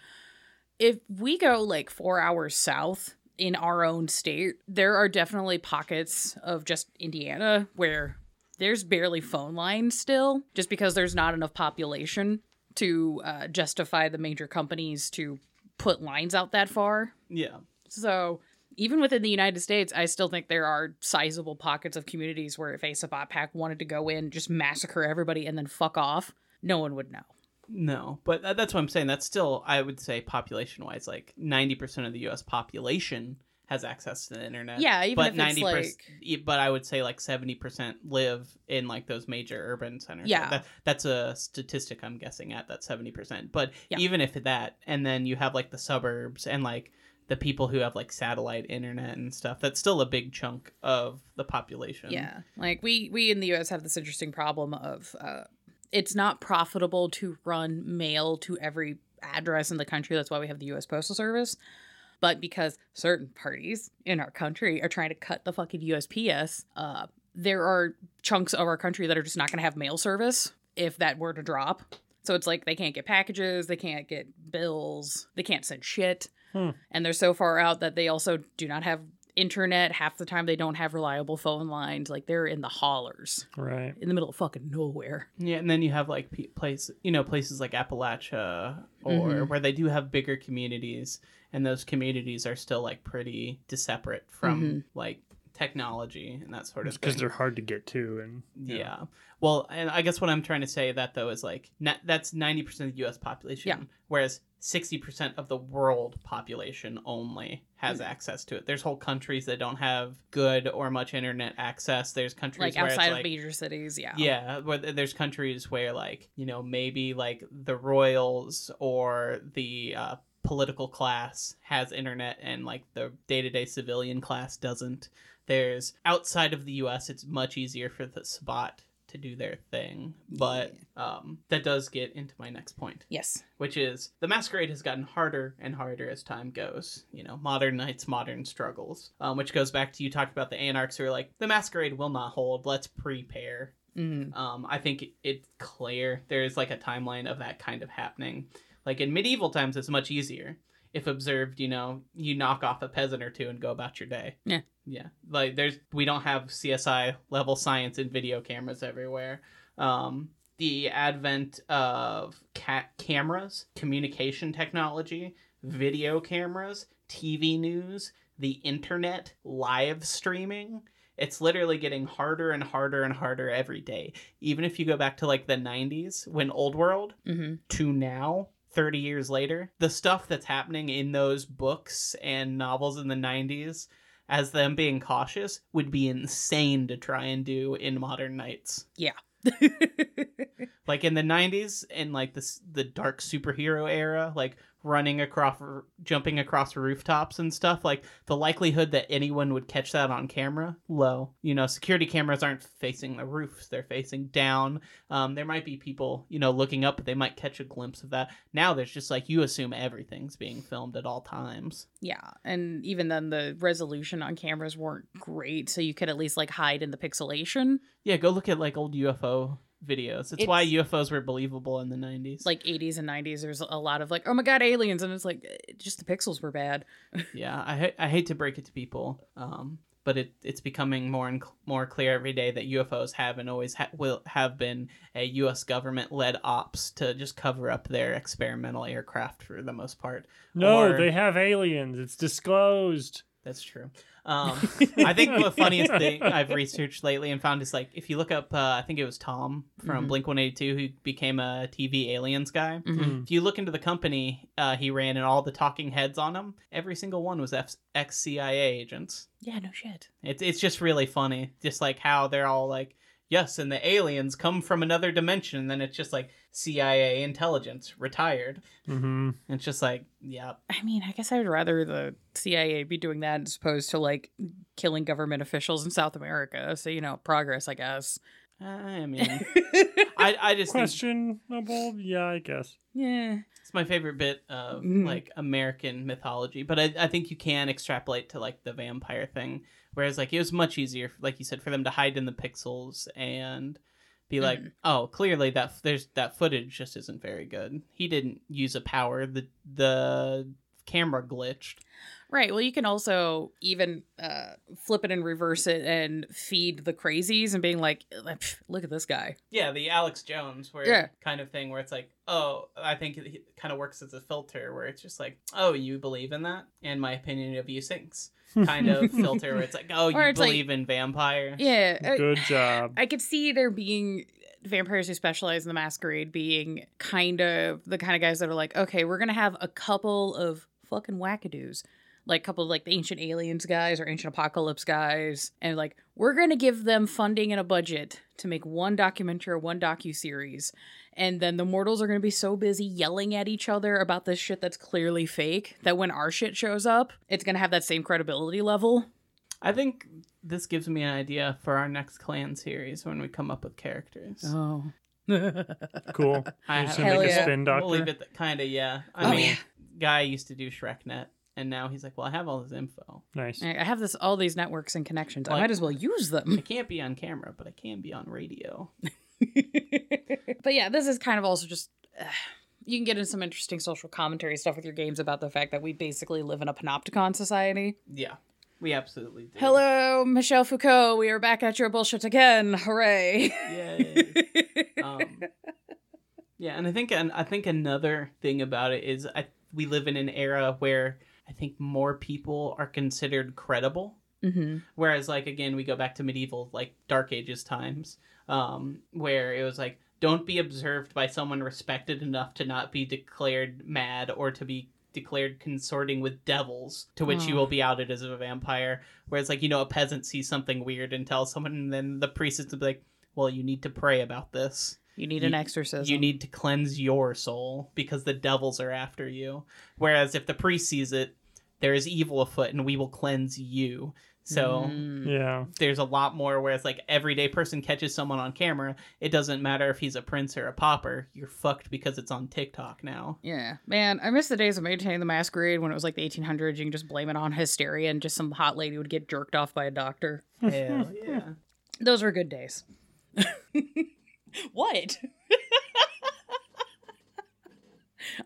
If we go like 4 hours south in our own state, there are definitely pockets of just Indiana where there's barely phone lines still just because there's not enough population to uh, justify the major companies to put lines out that far. Yeah. So even within the United States, I still think there are sizable pockets of communities where if a Sabbat pack wanted to go in, just massacre everybody and then fuck off, no one would know. No, but that's what I'm saying. That's still, I would say, population wise, like 90% of the US population has access to the internet. Yeah, even but if it's 90%, like but I would say like 70% live in like those major urban centers. Yeah. That, that's a statistic I'm guessing at that 70%. But Yeah. even if that, and then you have like the suburbs and like the people who have like satellite internet and stuff, that's still a big chunk of the population. yeah, like we we in the U.S. have this interesting problem of uh, it's not profitable to run mail to every address in the country. That's why we have the U.S. Postal Service. But because certain parties in our country are trying to cut the fucking USPS, uh, there are chunks of our country that are just not going to have mail service if that were to drop. So it's like they can't get packages, they can't get bills, they can't send shit. Hmm. And they're so far out that they also do not have internet. Half the time they don't have reliable phone lines. Like they're in the hollers, right. in the middle of fucking nowhere. Yeah, and then you have like pe- place, you know, places like Appalachia or Mhm. where they do have bigger communities, and those communities are still like pretty separate from Mhm. like technology and that sort of because they're hard to get to and Yeah. Well, and I guess what I'm trying to say that though is like na- that's 90% of the US population, Yeah. whereas 60% of the world population only has access to it. There's whole countries that don't have good or much internet access. There's countries Like where outside it's of like major cities, yeah. yeah, where there's countries where like you know maybe like the royals or the uh, political class has internet and like the day-to-day civilian class doesn't there's outside of the us it's much easier for the sabbat to do their thing but um, that does get into my next point Yes. which is the masquerade has gotten harder and harder as time goes. You know, modern nights, modern struggles. Um, which goes back to you talked about the anarchs who are like, the masquerade will not hold. Let's prepare. Mm. Um, I think it's clear there's like a timeline of that kind of happening. Like in medieval times, it's much easier. If observed, you know, you knock off a peasant or two and go about your day. Yeah. Yeah. Like there's, we don't have CSI level science and video cameras everywhere. Um, the advent of ca- cameras, communication technology, video cameras, TV news, the internet, live streaming. It's literally getting harder and harder and harder every day. Even if you go back to like the 90s when Old World hmm to now, 30 years later, the stuff that's happening in those books and novels in the 90s as them being cautious would be insane to try and do in modern nights Yeah. like in the 90s in like this the dark superhero era like running across jumping across rooftops and stuff like the likelihood that anyone would catch that on camera low. You know security cameras aren't facing the roofs they're facing down. Um, there might be people you know looking up but they might catch a glimpse of that. Now there's just like you assume everything's being filmed at all times. Yeah, and even then, the resolution on cameras weren't great, so you could at least like hide in the pixelation. yeah go look at like old ufo videos it's, why ufos were believable in the 90s Like 80s and 90s, there's a lot of like, oh my god, aliens, and it's like eh, just the pixels were bad. *laughs* yeah i ha- i hate to break it to people um but it it's becoming more and cl- more clear every day that UFOs have and always ha- will have been a US government led ops to just cover up their experimental aircraft for the most part No, Or- they have aliens. It's disclosed. that's true um *laughs* I think the funniest thing I've researched lately and found is like if you look up uh, I think it was Tom from Mhm. Blink 182 who became a TV aliens guy Mhm. If you look into the company uh, he ran and all the talking heads on them, every single one was F- ex CIA agents. Yeah, no shit. It's it's just really funny, just like how they're all like, yes, and the aliens come from another dimension. And then it's just like CIA intelligence retired. Mm-hmm. It's just like, yeah, I mean, I guess I would rather the CIA be doing that as opposed to like killing government officials in South America. So, you know, progress, I guess. I mean, *laughs* I I just think Questionable? Yeah, I guess. yeah. it's my favorite bit of Mhm. like American mythology, but I I think you can extrapolate to like the vampire thing. Whereas like it was much easier, like you said, for them to hide in the pixels and be like, Mhm. oh, clearly that there's that footage just isn't very good. He didn't use a power. The the camera glitched. Right. Well, you can also even uh, flip it and reverse it and feed the crazies and being like, look at this guy. Yeah, the Alex Jones where Yeah. kind of thing where it's like, oh, I think it kind of works as a filter where it's just like, oh, you believe in that, and my opinion of you sinks. *laughs* Kind of filter where it's like, oh, you Or it's like- believe in vampires. Yeah. I- Good job. I could see there being vampires who specialize in the masquerade being kind of the kind of guys that are like, okay, we're gonna have a couple of fucking wackadoos. Like a couple of like the ancient aliens guys or ancient apocalypse guys, and like we're gonna give them funding and a budget to make one documentary or one docu series, and then the mortals are gonna be so busy yelling at each other about this shit that's clearly fake that when our shit shows up, it's gonna have that same credibility level. I think this gives me an idea for our next clan series when we come up with characters. Oh. *laughs* Cool. I You're have- just gonna Hell make a spin doctor. We'll leave it kind of yeah. I Oh, mean, yeah. guy used to do SchreckNET, and now he's like, well, I have all this info. Nice. I have this all these networks and connections. I Like- might as well use them. I them. can't be on camera, but I can be on radio. *laughs* but yeah, this is kind of also just uh, *sighs* you can get into some interesting social commentary stuff with your games about the fact that we basically live in a panopticon society. Yeah, we absolutely do. Hello, Michel Foucault. We are back at your bullshit again. Hooray! Yay. *laughs* um, yeah, and I think and I think another thing about it is I, we live in an era where I think more people are considered credible. hmm Whereas, like again, we go back to medieval, like Dark Ages times, um, where it was like, don't be observed by someone respected enough to not be declared mad or to be declared consorting with devils, to which you Oh. will be outed as a vampire. Whereas, like you know, a peasant sees something weird and tells someone, and then the priest is like, well, you need to pray about this. You need You- an exorcism. You need to cleanse your soul because the devils are after you. Whereas if the priest sees it, there is evil afoot, and we will cleanse you. So Mm. Yeah. there's a lot more. Whereas like everyday person catches someone on camera, it doesn't matter if he's a prince or a popper. You're fucked because it's on TikTok now. Yeah, man, I miss the days of maintaining the masquerade when it was like the 1800s. You can just blame it on hysteria and just some hot lady would get jerked off by a doctor. Hell yeah. *laughs* Those were good days. *laughs* what? *laughs*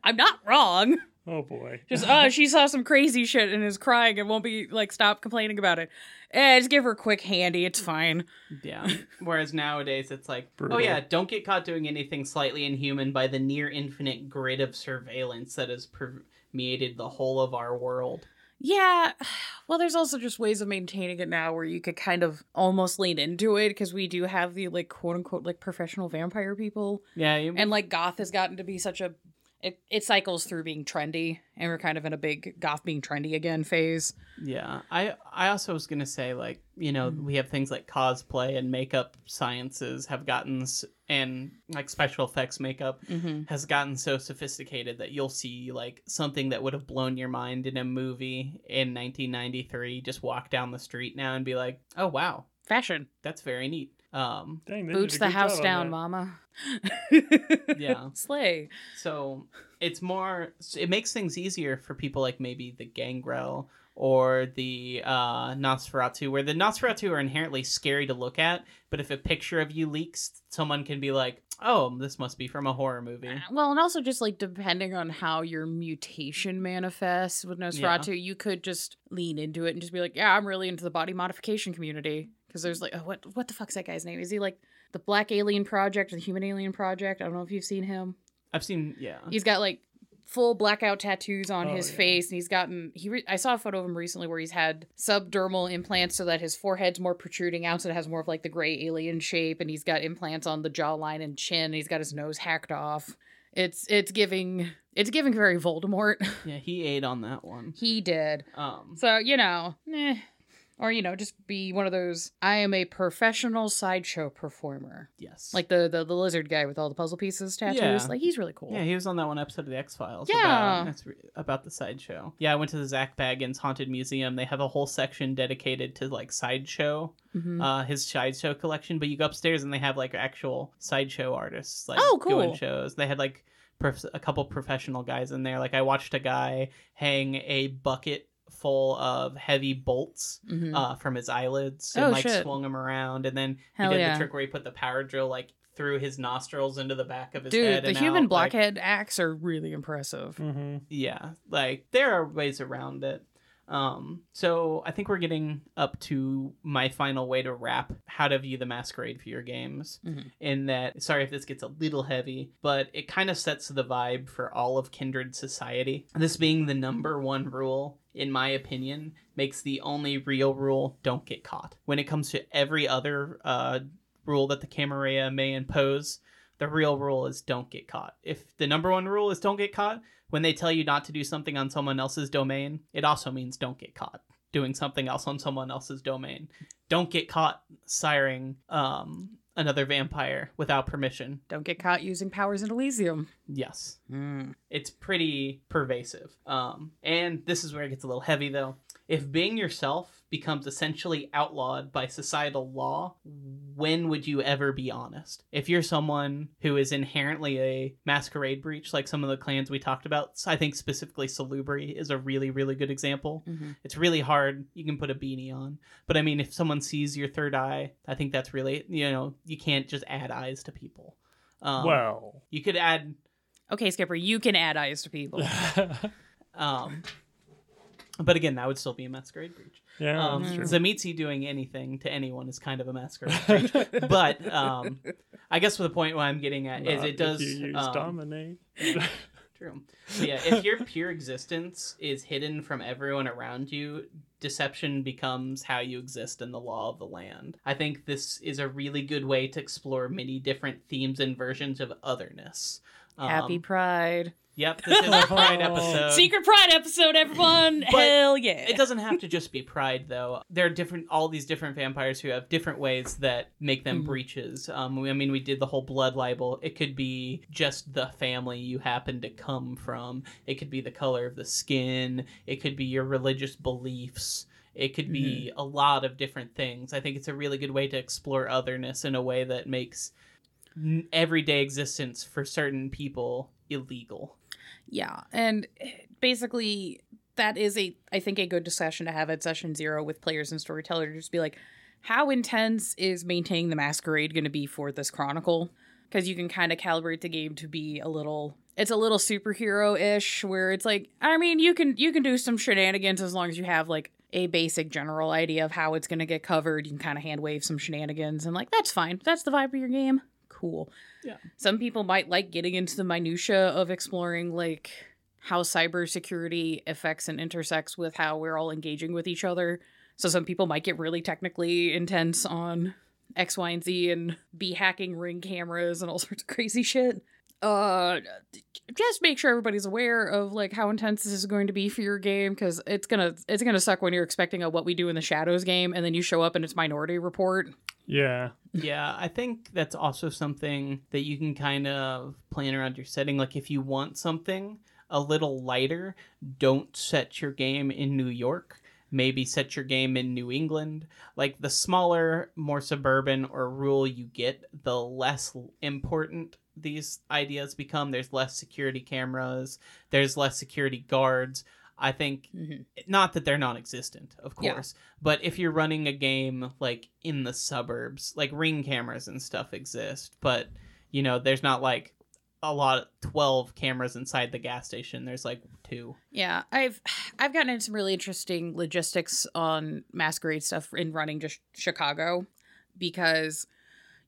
I'm not wrong. Oh boy. Just uh she saw some crazy shit and is crying and won't be like stop complaining about it. Eh, just give her a quick handy, it's fine. Yeah. Whereas nowadays it's like, Brutal. oh yeah, don't get caught doing anything slightly inhuman by the near infinite grid of surveillance that has permeated the whole of our world. Yeah, *sighs* well, there's also just ways of maintaining it now where you could kind of almost lean into it because we do have the like quote unquote like professional vampire people, Yeah, you, and like goth has gotten to be such a it, it cycles through being trendy, and we're kind of in a big goth being trendy again phase. yeah. I I also was gonna say like you know Mm. we have things like cosplay and makeup sciences have gotten and like special effects makeup Mm-hmm. has gotten so sophisticated that you'll see like something that would have blown your mind in a movie in 1993 just walk down the street now and be like, oh wow, Fashion that's very neat. Um, Dang, boots the house down, mama. Yeah. *laughs* slay. So it's more. It makes things easier for people like maybe the Gangrel or the uh, Nosferatu, where the Nosferatu are inherently scary to look at. But if a picture of you leaks, someone can be like, "Oh, this must be from a horror movie." Well, and also just like depending on how your mutation manifests with Nosferatu, you could just lean into it and just be like, "Yeah, I'm really into the body modification community." Because there's like, oh, what what the fuck's that guy's name? Is he like the Black Alien Project or the Human Alien Project? I don't know if you've seen him. I've seen, yeah, He's got like full blackout tattoos on Oh, his yeah. face, and he's gotten he. Re- I saw a photo of him recently where he's had subdermal implants so that his forehead's more protruding out, so it has more of like the gray alien shape, and he's got implants on the jawline and chin. And he's got his nose hacked off. It's it's giving it's giving very Voldemort. *laughs* yeah. He ate on that one. he did. Um, So you know, eh. Or you know, just be one of those. I am a professional sideshow performer, yes, like the the, the lizard guy with all the puzzle pieces tattoos. Yeah. Like he's really cool. Yeah, he was on that one episode of the X Files. Yeah. about, about the sideshow. Yeah, I went to the Zak Bagans Haunted Museum. They have a whole section dedicated to like sideshow, Mhm. uh, his sideshow collection. But you go upstairs and they have like actual sideshow artists, like Oh, doing shows. They had like a couple professional guys in there. Like I watched a guy hang a bucket full of heavy bolts Mhm. uh, from his eyelids and Oh, like shit. swung them around, and then Hell he did yeah. the trick where he put the power drill like through his nostrils into the back of his Dude, head. the and human out, like- blockhead acts are really impressive. Mm-hmm. yeah like there are ways around it um so i think we're getting up to my final way to wrap how to view the masquerade for your games Mhm. in that sorry if this gets a little heavy but it kind of sets the vibe for all of kindred society this being the number one rule in my opinion makes the only real rule don't get caught when it comes to every other uh rule that the camarilla may impose the real rule is don't get caught. If the number one rule is don't get caught, when they tell you not to do something on someone else's domain, it also means don't get caught doing something else on someone else's domain. Don't get caught siring um, another vampire without permission. Don't get caught using powers in Elysium. Yes, Mm. it's pretty pervasive. Um, and this is where it gets a little heavy, though. If being yourself becomes essentially outlawed by societal law, when would you ever be honest? If you're someone who is inherently a masquerade breach, like some of the clans we talked about, I think specifically Salubri is a really, really good example. Mhm. It's really hard. You can put a beanie on. But I mean, if someone sees your third eye, I think that's really, you know, you can't just add eyes to people. Um, well, you could add Okay, Skipper, you can add eyes to people. *laughs* Um, but again, that would still be a masquerade breach. Yeah, Um, that's. Tzimisce doing anything to anyone is kind of a masquerade *laughs* but um, I guess the point what I'm getting at is Not it does. If you use um, dominate. *laughs* True. But yeah, if your pure existence is hidden from everyone around you, deception becomes how you exist in the law of the land. I think this is a really good way to explore many different themes and versions of otherness. Happy Um, Pride. Yep, this is a Pride Oh. episode. Secret Pride episode, everyone. But Hell yeah. It doesn't have to just be pride, though. There are different, all these different vampires who have different ways that make them Mhm. breaches. Um, we- I mean, we did the whole blood libel. It could be just the family you happen to come from. It could be the color of the skin. It could be your religious beliefs. It could be a lot of different things. I think it's a really good way to explore otherness in a way that makes n- everyday existence for certain people illegal. Yeah, and eh, basically that is a I think a good discussion to have at session zero with players and storytellers. to Just be like, how intense is maintaining the masquerade going to be for this chronicle? Because you can kind of calibrate the game to be a little. It's a little superhero ish, where it's like, I mean, you can you can do some shenanigans as long as you have like a basic general idea of how it's going to get covered. You can kind of hand wave some shenanigans, and like that's fine. That's the vibe of your game. Cool. Yeah. Some people might like getting into the minutia of exploring like how cybersecurity affects and intersects with how we're all engaging with each other. So some people might get really technically intense on X, Y, and Z and be hacking ring cameras and all *laughs* sorts of crazy shit. Uh, just make sure everybody's aware of like how intense this is going to be for your game because it's gonna it's gonna suck when you're expecting a what we do in the shadows game and then you show up and it's Minority Report. Yeah. Yeah, I think that's also something that you can kind of plan around your setting. Like if you want something a little lighter, don't set your game in New York. Maybe set your game in New England. Like the smaller, more suburban or rural you get, the less important these ideas become. There's less security cameras, there's less security guards. I think Mm-hmm. not that they're non-existent of Yeah. course but if you're running a game like in the suburbs like ring cameras and stuff exist but you know there's not like a lot of 12 cameras inside the gas station there's like two Yeah, I've *sighs* I've gotten into some really interesting logistics on masquerade stuff in running just Chicago because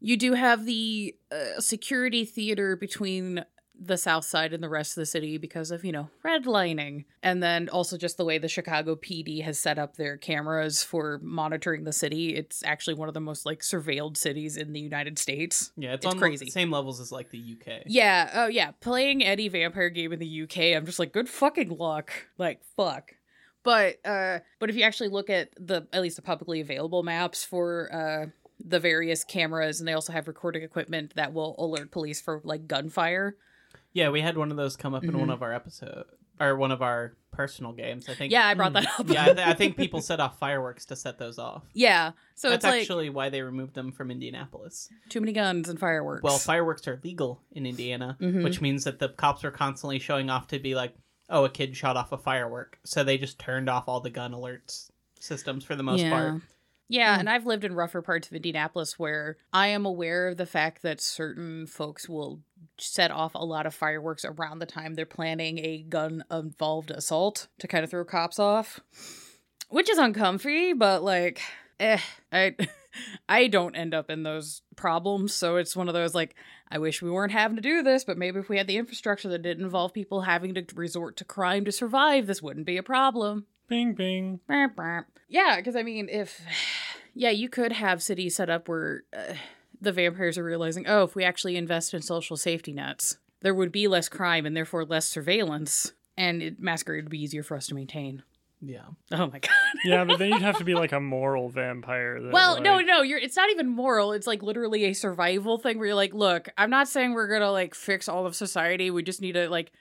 you do have the uh, security theater between the south side and the rest of the city because of you know redlining and then also just the way the chicago pd has set up their cameras for monitoring the city it's actually one of the most like surveilled cities in the united states yeah it's, It's on crazy. the same levels as like the uk yeah, oh yeah. Playing any vampire game in the UK, I'm just like, good fucking luck. Like, fuck. But uh but if you actually look at the at least the publicly available maps for uh the various cameras and they also have recording equipment that will alert police for like gunfire. Yeah we had one of those come up in Mhm. one of our episodes or one of our personal games i think Yeah, I brought that up. yeah I, th- I think people set off fireworks to set those off yeah. So that's it's like actually why they removed them from indianapolis too many guns and fireworks. Well, fireworks are legal in Indiana, Mhm. which means that the cops were constantly showing off to be like, "Oh, a kid shot off a firework," so they just turned off all the gun alerts systems for the most yeah. part. Yeah, Mm. and I've lived in rougher parts of Indianapolis where I am aware of the fact that certain folks will set off a lot of fireworks around the time they're planning a gun involved assault to kind of throw cops off. Which is uncomfy, but like eh, I *laughs* I don't end up in those problems, so it's one of those like I wish we weren't having to do this, but maybe if we had the infrastructure that didn't involve people having to resort to crime to survive, this wouldn't be a problem. Bing bing. Yeah, because I mean, if *sighs* yeah, you could have cities set up where uh, the vampires are realizing, oh, if we actually invest in social safety nets, there would be less crime and therefore less surveillance, and it, masquerade would be easier for us to maintain. Yeah, Oh my *laughs* god. Yeah, but then you'd have to be like a moral vampire. That, well, no, like- no, you're. It's not even moral. It's like literally a survival thing where you're like, look, I'm not saying we're gonna like fix all of society. We just need to like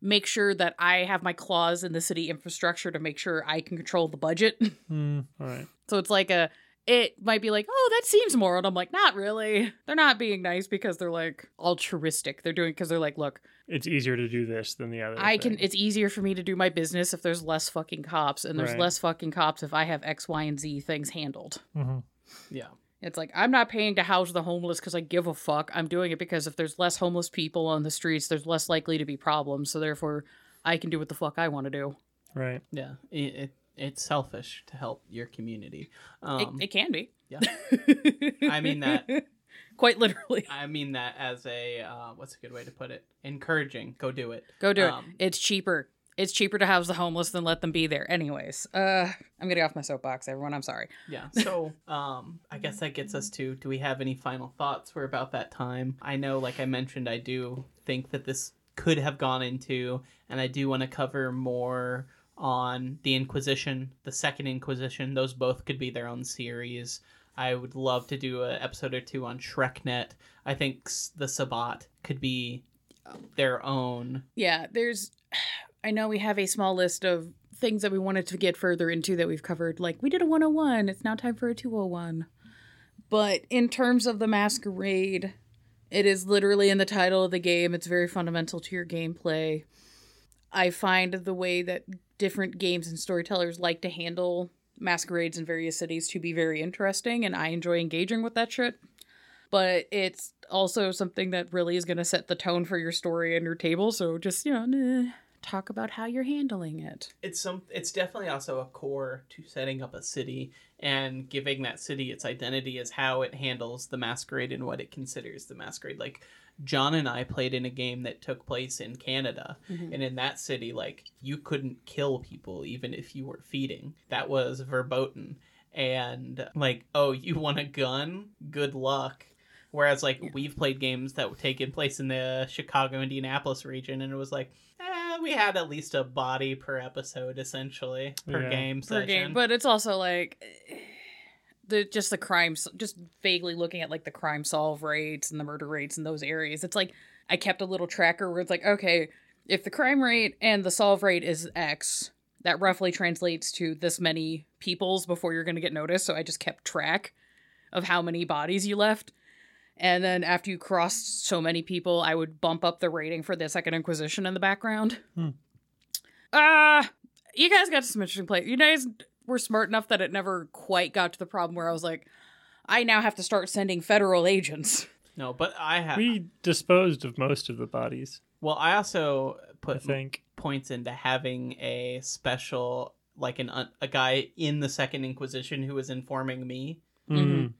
make sure that I have my claws in the city infrastructure to make sure I can control the budget. Hmm, all right. So it's like a it might be like, oh, that seems moral. And I'm like, not really. They're not being nice because they're like altruistic. They're doing because they're like, look, It's easier to do this than the other. I can. It's easier for me to do my business if there's less fucking cops, and there's Right. less fucking cops if I have X, Y, and Z things handled. Mhm. yeah, It's like I'm not paying to house the homeless because I give a fuck. I'm doing it because if there's less homeless people on the streets, there's less likely to be problems. So therefore, I can do what the fuck I want to do. Right. yeah. It, it it's selfish to help your community. Um, it, it can be. yeah. *laughs* I mean that. quite literally. I mean that as a uh, what's a good way to put it? Encouraging. Go do it. Go do Um, it. It's cheaper. It's cheaper to house the homeless than let them be there. Anyways, uh, I'm getting off my soapbox, everyone. I'm sorry. Yeah. *laughs* So, um, I guess that gets us to do we have any final thoughts? We're about that time. I know, like I mentioned, I do think that this could have gone into, and I do want to cover more on the Inquisition, the Second Inquisition. Those both could be their own series. I would love to do an episode or two on SchreckNET. I think the Sabbat could be their own. Yeah, there's. *sighs* I know we have a small list of things that we wanted to get further into that we've covered. Like, we did a 101. It's now time for a 201. But in terms of the masquerade, it is literally in the title of the game. It's very fundamental to your gameplay. I find the way that different games and storytellers like to handle masquerades in various cities to be very interesting, and I enjoy engaging with that shit. But it's also something that really is going to set the tone for your story and your table. So just, you know, nah, talk about how you're handling it. It's some. It's definitely also a core to setting up a city and giving that city its identity is how it handles the masquerade and what it considers the masquerade. Like John and I played in a game that took place in Canada, Mhm. and in that city, like you couldn't kill people even if you were feeding. That was verboten. And like, oh, you want a gun? Good luck. Whereas like we've played games that were taken place in the Chicago Indianapolis region, and it was like, eh, we had at least a body per episode essentially per Yeah. game per session. game. But it's also like the just the crimes, just vaguely looking at like the crime solve rates and the murder rates in those areas. It's like I kept a little tracker where it's like, okay, if the crime rate and the solve rate is X, that roughly translates to this many peoples before you're going to get noticed. So I just kept track of how many bodies you left. And then after you crossed so many people, I would bump up the rating for the Second Inquisition in the background. Hmm. Ah, you guys got some interesting play. You guys were smart enough that it never quite got to the problem where I was like, I now have to start sending federal agents. no, but I have. We disposed of most of the bodies, Well, I also I put think. points into having a special, like an un- a guy in the Second Inquisition who was informing me. Mm.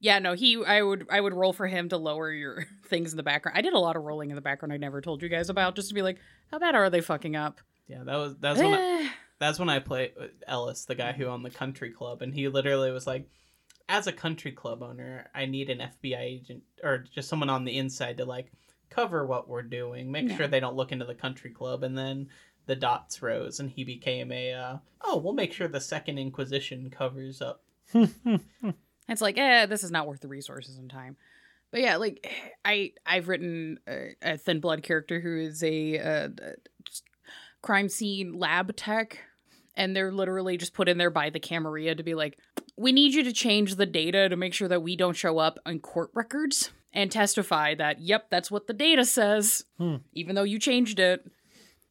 Yeah, no, he I would I would roll for him to lower your *laughs* things in the background. I did a lot of rolling in the background I never told you guys about just to be like, how bad are they fucking up? Yeah, that was that's when I. that's when I played Ellis, the guy who owned the country club, and he literally was like, "As a country club owner, I need an FBI agent or just someone on the inside to like cover what we're doing, make Yeah. sure they don't look into the country club." And then the dots rose, and he became a, uh, "Oh, we'll make sure the Second Inquisition covers up." *laughs* It's like, eh, this is not worth the resources and time. But yeah, like *sighs* I I've written a, a thin blood character who is a, uh crime scene lab tech, and they're literally just put in there by the Camarilla to be like, we need you to change the data to make sure that we don't show up on court records and testify that yep, that's what the data says, Hmm. even though you changed it.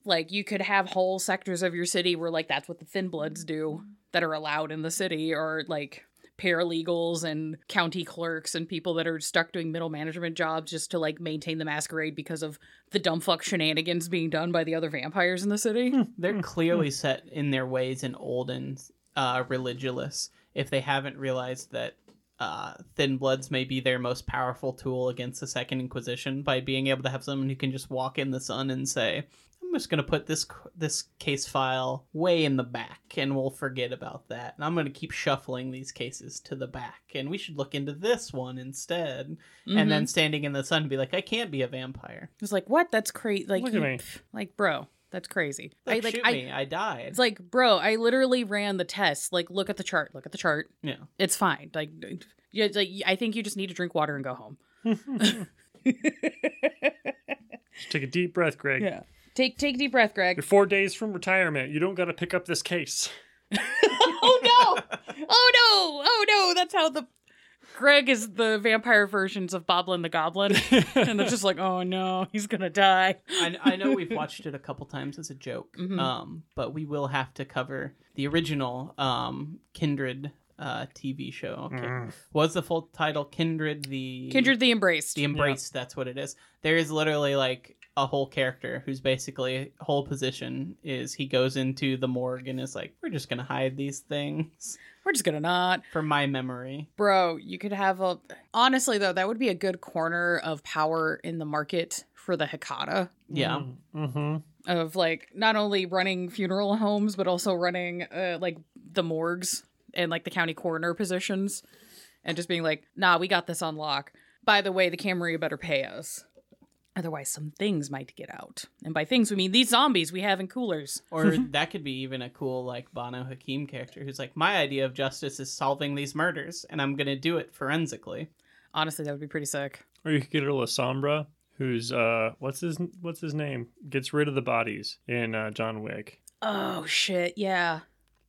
Like you could have whole sectors of your city where like that's what the thin bloods do that are allowed in the city, or like paralegals and county clerks and people that are stuck doing middle management jobs just to like maintain the masquerade because of the dumb fuck shenanigans being done by the other vampires in the city. Hmm. *laughs* They're hmm. clearly hmm. set in their ways and old and uh, religious if they haven't realized that uh, Thin Bloods may be their most powerful tool against the Second Inquisition by being able to have someone who can just walk in the sun and say, "I'm just going to put this this case file way in the back, and we'll forget about that. And I'm going to keep shuffling these cases to the back, and we should look into this one instead." Mhm. And then standing in the sun, be like, "I can't be a vampire. it's like, what? That's crazy. Like, you- like, bro, that's crazy. Look, I like, shoot I. me, I died." It's like, bro, I literally ran the test. Like, look at the chart. Look at the chart. yeah. It's fine. Like, yeah, like I think you just need to drink water and go home. Just *laughs* *laughs* take a deep breath, Greg. yeah. Take take a deep breath, Greg. You're four days from retirement. You don't got to pick up this case. *laughs* oh no! Oh no! Oh no! That's how the Greg is the vampire versions of Boblin the Goblin, *laughs* and they're just like, oh no, he's gonna die. I, I know we've watched it a couple times as a joke, Mhm. um, but we will have to cover the original um, Kindred uh, TV show. Okay. Mm. Was the full title Kindred the Kindred the Embraced. the Embrace? That's what it is. There is literally like a whole character who's basically whole position is he goes into the morgue and is like, we're just gonna hide these things We're just gonna not. for my memory. Bro, you could have a. Honestly, though, that would be a good corner of power in the market for the Hecata. Yeah. Mm-hmm. Of like not only running funeral homes, but also running uh, like the morgues and like the county coroner positions, and just being like, nah, we got this on lock. By the way, the Camry better pay us. Otherwise, some things might get out. And by things, we mean these zombies we have in coolers. Or *laughs* that could be even a cool like Banu Haqim character who's like, my idea of justice is solving these murders, and I'm gonna do it forensically. Honestly, that would be pretty sick. Or you could get a Lasombra, who's uh, what's his what's his name? Gets rid of the bodies in uh, John Wick. Oh, shit. Yeah.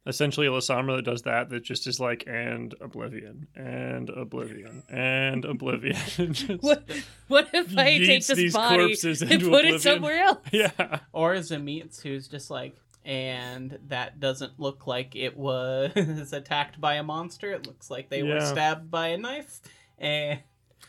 Essentially, a Lasombra that does that. That just is like and oblivion and oblivion and *laughs* oblivion. *laughs* Just What, what if I take yeets this these body corpses and into put it oblivion. somewhere else? *laughs* Yeah. Or Tzimisce, who's just like, and that doesn't look like it was attacked by a monster. It looks like they were stabbed by a knife. And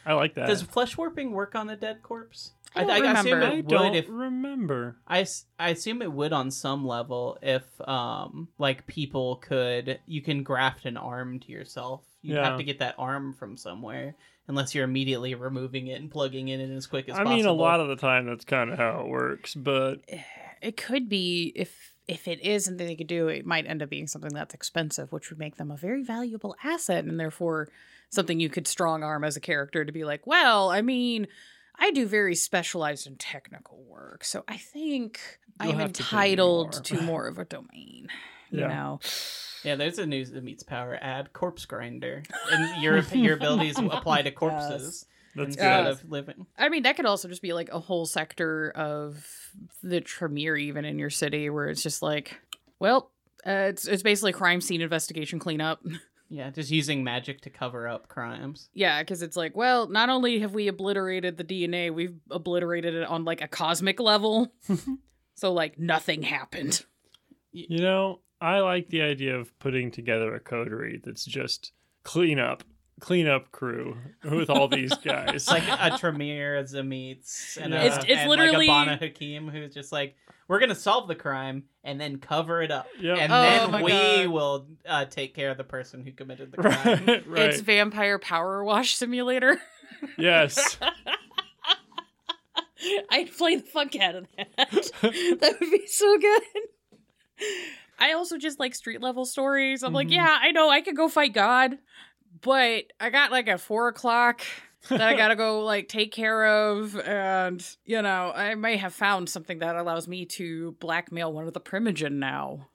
I like that. does flesh warping work on a dead corpse? I don't I, assume remember. it I would don't if remember. I, s- I assume it would on some level if um like people could you can graft an arm to yourself. You Yeah. have to get that arm from somewhere unless you're immediately removing it and plugging it in as quick as I possible. mean, a lot of the time that's kind of how it works, but It could be if if it is something they could do, it might end up being something that's expensive, which would make them a very valuable asset and therefore something you could strong arm as a character to be like, well, I mean, I do very specialized and technical work, so I think You'll I'm have to entitled more." to *laughs* more of a domain. You Yeah. know, Yeah, there's a news that meets power ad corpse grinder, and your *laughs* your abilities apply to corpses that's instead good. of living. I mean, that could also just be like a whole sector of the Tremere, even in your city, where it's just like, well, uh, it's it's basically crime scene investigation cleanup. *laughs* Yeah, just using magic to cover up crimes. yeah, because it's like, well, not only have we obliterated the DNA, we've obliterated it on like a cosmic level. *laughs* so like nothing happened. You know, I like the idea of putting together a coterie that's just cleanup, cleanup crew with all these *laughs* guys. It's like a Tremere, a Tzimisce, and, a, It's- it's and literally- like a Banu Haqim who's just like, we're gonna solve the crime and then cover it up, Yep. and Oh then we God. will uh, take care of the person who committed the *laughs* crime. right, right. It's vampire power wash simulator. *laughs* yes. I'd play the fuck out of that. that would be so good. I also just like street level stories. I'm like, Mhm. yeah, I know I could go fight God, but I got like a four o'clock that I gotta go *laughs* like take care of, and you know, I may have found something that allows me to blackmail one of the primogen now.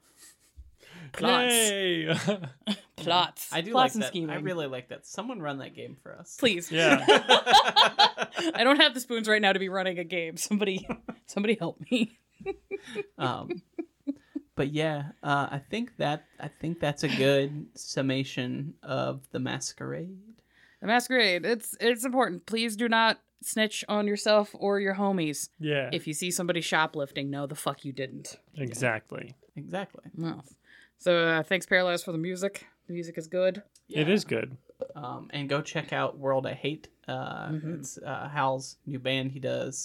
Plots, Yay. *laughs* plots. I do plots like and that. scheming. I really like that. Someone run that game for us. please. yeah. *laughs* I don't have the spoons right now to be running a game. Somebody, somebody help me. um but yeah uh i think that i think that's a good summation of the masquerade The masquerade. It's it's important. Please do not snitch on yourself or your homies. Yeah. If you see somebody shoplifting, no, the fuck you didn't. exactly. exactly No. So uh, thanks, Paralyzed, for the music. The music is good. It is good. um and go check out World of Hate uh Mhm. it's uh hal's new band he does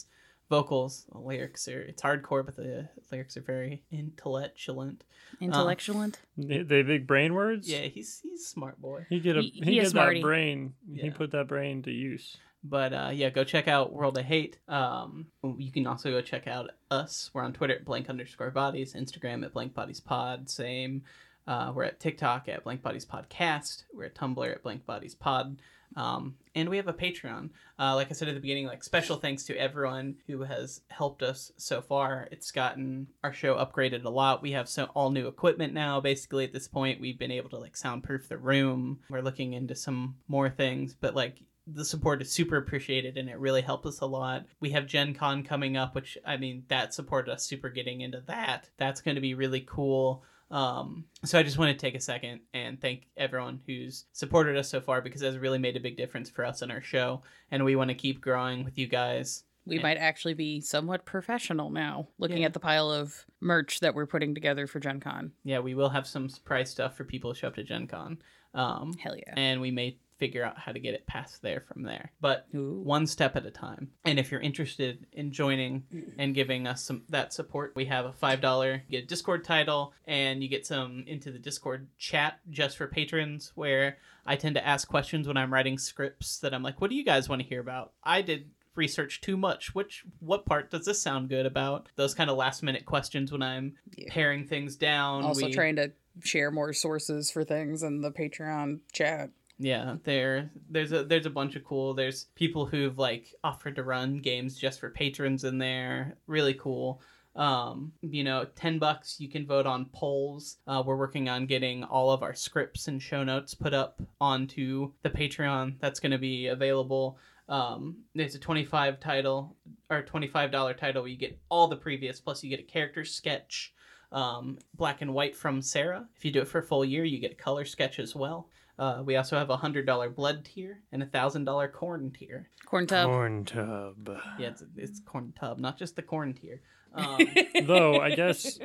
vocals the lyrics are it's hardcore but the lyrics are very intellectual Intellectualant. They they big brain words. yeah he's he's smart boy He get a He- he, he get is that smarty. brain. He put that brain to use. But uh, yeah, go check out World of Hate. Um, you can also go check out us. We're on Twitter at blank underscore bodies, Instagram at blank bodies pod. Same. Uh, we're at TikTok at blank bodies podcast. We're at Tumblr at blank bodies pod. Um, and we have a Patreon. Uh, like I said at the beginning, like special thanks to everyone who has helped us so far. It's gotten our show upgraded a lot. We have so all new equipment now. Basically, at this point, we've been able to like soundproof the room. We're looking into some more things, but like the support is super appreciated and it really helped us a lot. We have Gen Con coming up, which I mean that supported us super getting into that. That's going to be really cool. Um, so I just want to take a second and thank everyone who's supported us so far because that's really made a big difference for us and our show. And we want to keep growing with you guys. We might actually be somewhat professional now, looking Yeah. at the pile of merch that we're putting together for Gen Con. Yeah, we will have some surprise stuff for people who show up to Gen Con. Um, Hell yeah. and we may figure out how to get it past there from there. But Ooh. one step at a time. And if you're interested in joining and giving us some that support, we have a five dollar get a Discord title, and you get some into the Discord chat just for patrons, where I tend to ask questions when I'm writing scripts that I'm like, "What do you guys want to hear about?" I did research too much which what part does this sound good about those kind of last minute questions when i'm Yeah. paring things down Also we- trying to share more sources for things in the Patreon chat. Yeah, there there's a there's a bunch of cool. There's people who've like offered to run games just for patrons in there. Really cool. Um, you know, ten bucks you can vote on polls. Uh, we're working on getting all of our scripts and show notes put up onto the Patreon. That's going to be available. Um, it's a twenty five title or twenty five dollar title. Where you get all the previous plus you get a character sketch, um, black and white from Sarah. If you do it for a full year, you get a color sketch as well. Uh, we also have a hundred dollar blood tier and a thousand dollar corn tier. Corn tub. Corn tub. Yeah, it's, it's corn tub, not just the corn tier. *laughs* Um, Though I guess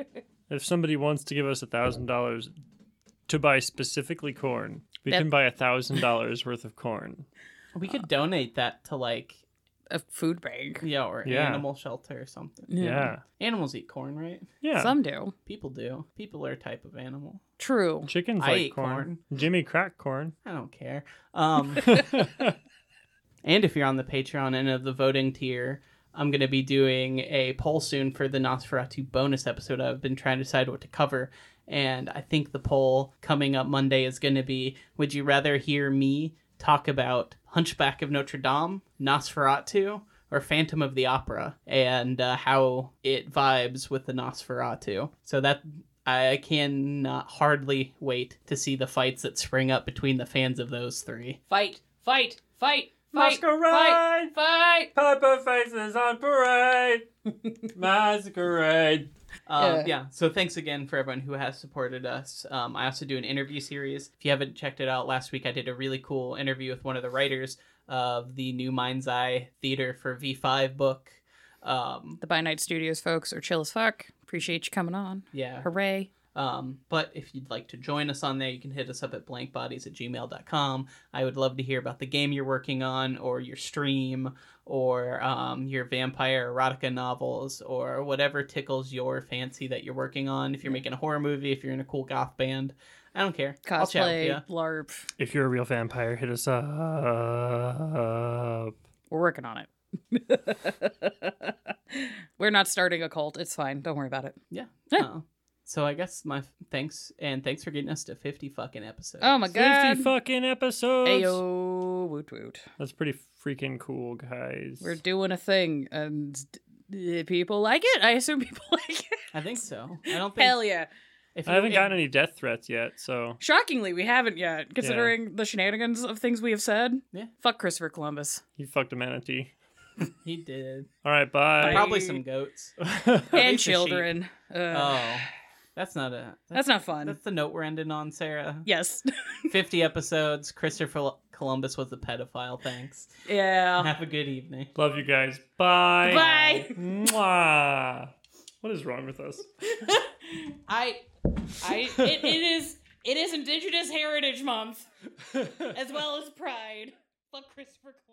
if somebody wants to give us a thousand dollars to buy specifically corn, we That- can buy a thousand dollars worth of corn. we could donate that to like A food bank. yeah or Yeah. animal shelter or something. Yeah. Animals eat corn, right? Yeah. Some do. People do. People are a type of animal. True. Chickens I like eat corn. corn. Jimmy crack corn. I don't care. Um, *laughs* and if you're on the Patreon end of the voting tier, I'm going to be doing a poll soon for the Nosferatu bonus episode. I've been trying to decide what to cover. And I think the poll coming up Monday is going to be Would you rather hear me talk about Hunchback of Notre Dame, Nosferatu, or Phantom of the Opera, and uh, how it vibes with the Nosferatu? So that. I cannot hardly wait to see the fights that spring up between the fans of those three. Fight. Fight. Fight. Fight. Masquerade! Fight. Fight. Pepper faces on parade. *laughs* Masquerade. Um, Yeah. yeah. So thanks again for everyone who has supported us. Um, I also do an interview series. If you haven't checked it out, last week I did a really cool interview with one of the writers of the new Mind's Eye Theater for V5 book. Um, The By Night Studios folks are chill as fuck. Appreciate you coming on. yeah. Hooray. Um, but if you'd like to join us on there, you can hit us up at blankbodies at gmail.com. I would love to hear about the game you're working on, or your stream, or um, your vampire erotica novels, or whatever tickles your fancy that you're working on. If you're making a horror movie, if you're in a cool goth band, I don't care. I'll chat with Cosplay. LARP. If you're a real vampire, hit us up. We're working on it. *laughs* We're not starting a cult. It's fine. Don't worry about it. Yeah. Yeah. Uh, so I guess my thanks, and thanks for getting us to 50 fucking episodes. Oh my god. 50 fucking episodes. Ayo. Woot woot. That's pretty freaking cool, guys. We're doing a thing and d- people like it. I assume *laughs* people like it. I think so. I don't think. Hell yeah. If I you- haven't if- gotten any death threats yet, so Shockingly, we haven't yet, considering the shenanigans of things we have said. Yeah. Fuck Christopher Columbus. you fucked a manatee. *laughs* He did. All right, bye. Probably some goats. *laughs* and least a sheep. children. Uh, Oh, that's not a. that's not fun. That's the note we're ending on, Sarah. yes. *laughs* 50 episodes. Christopher Columbus was a pedophile. Thanks. yeah. Have a good evening. Love you guys. Bye. Bye. Mwah. What is wrong with us? *laughs* I, I, it, it is, it is Indigenous Heritage Month as well as Pride. Fuck Christopher Columbus.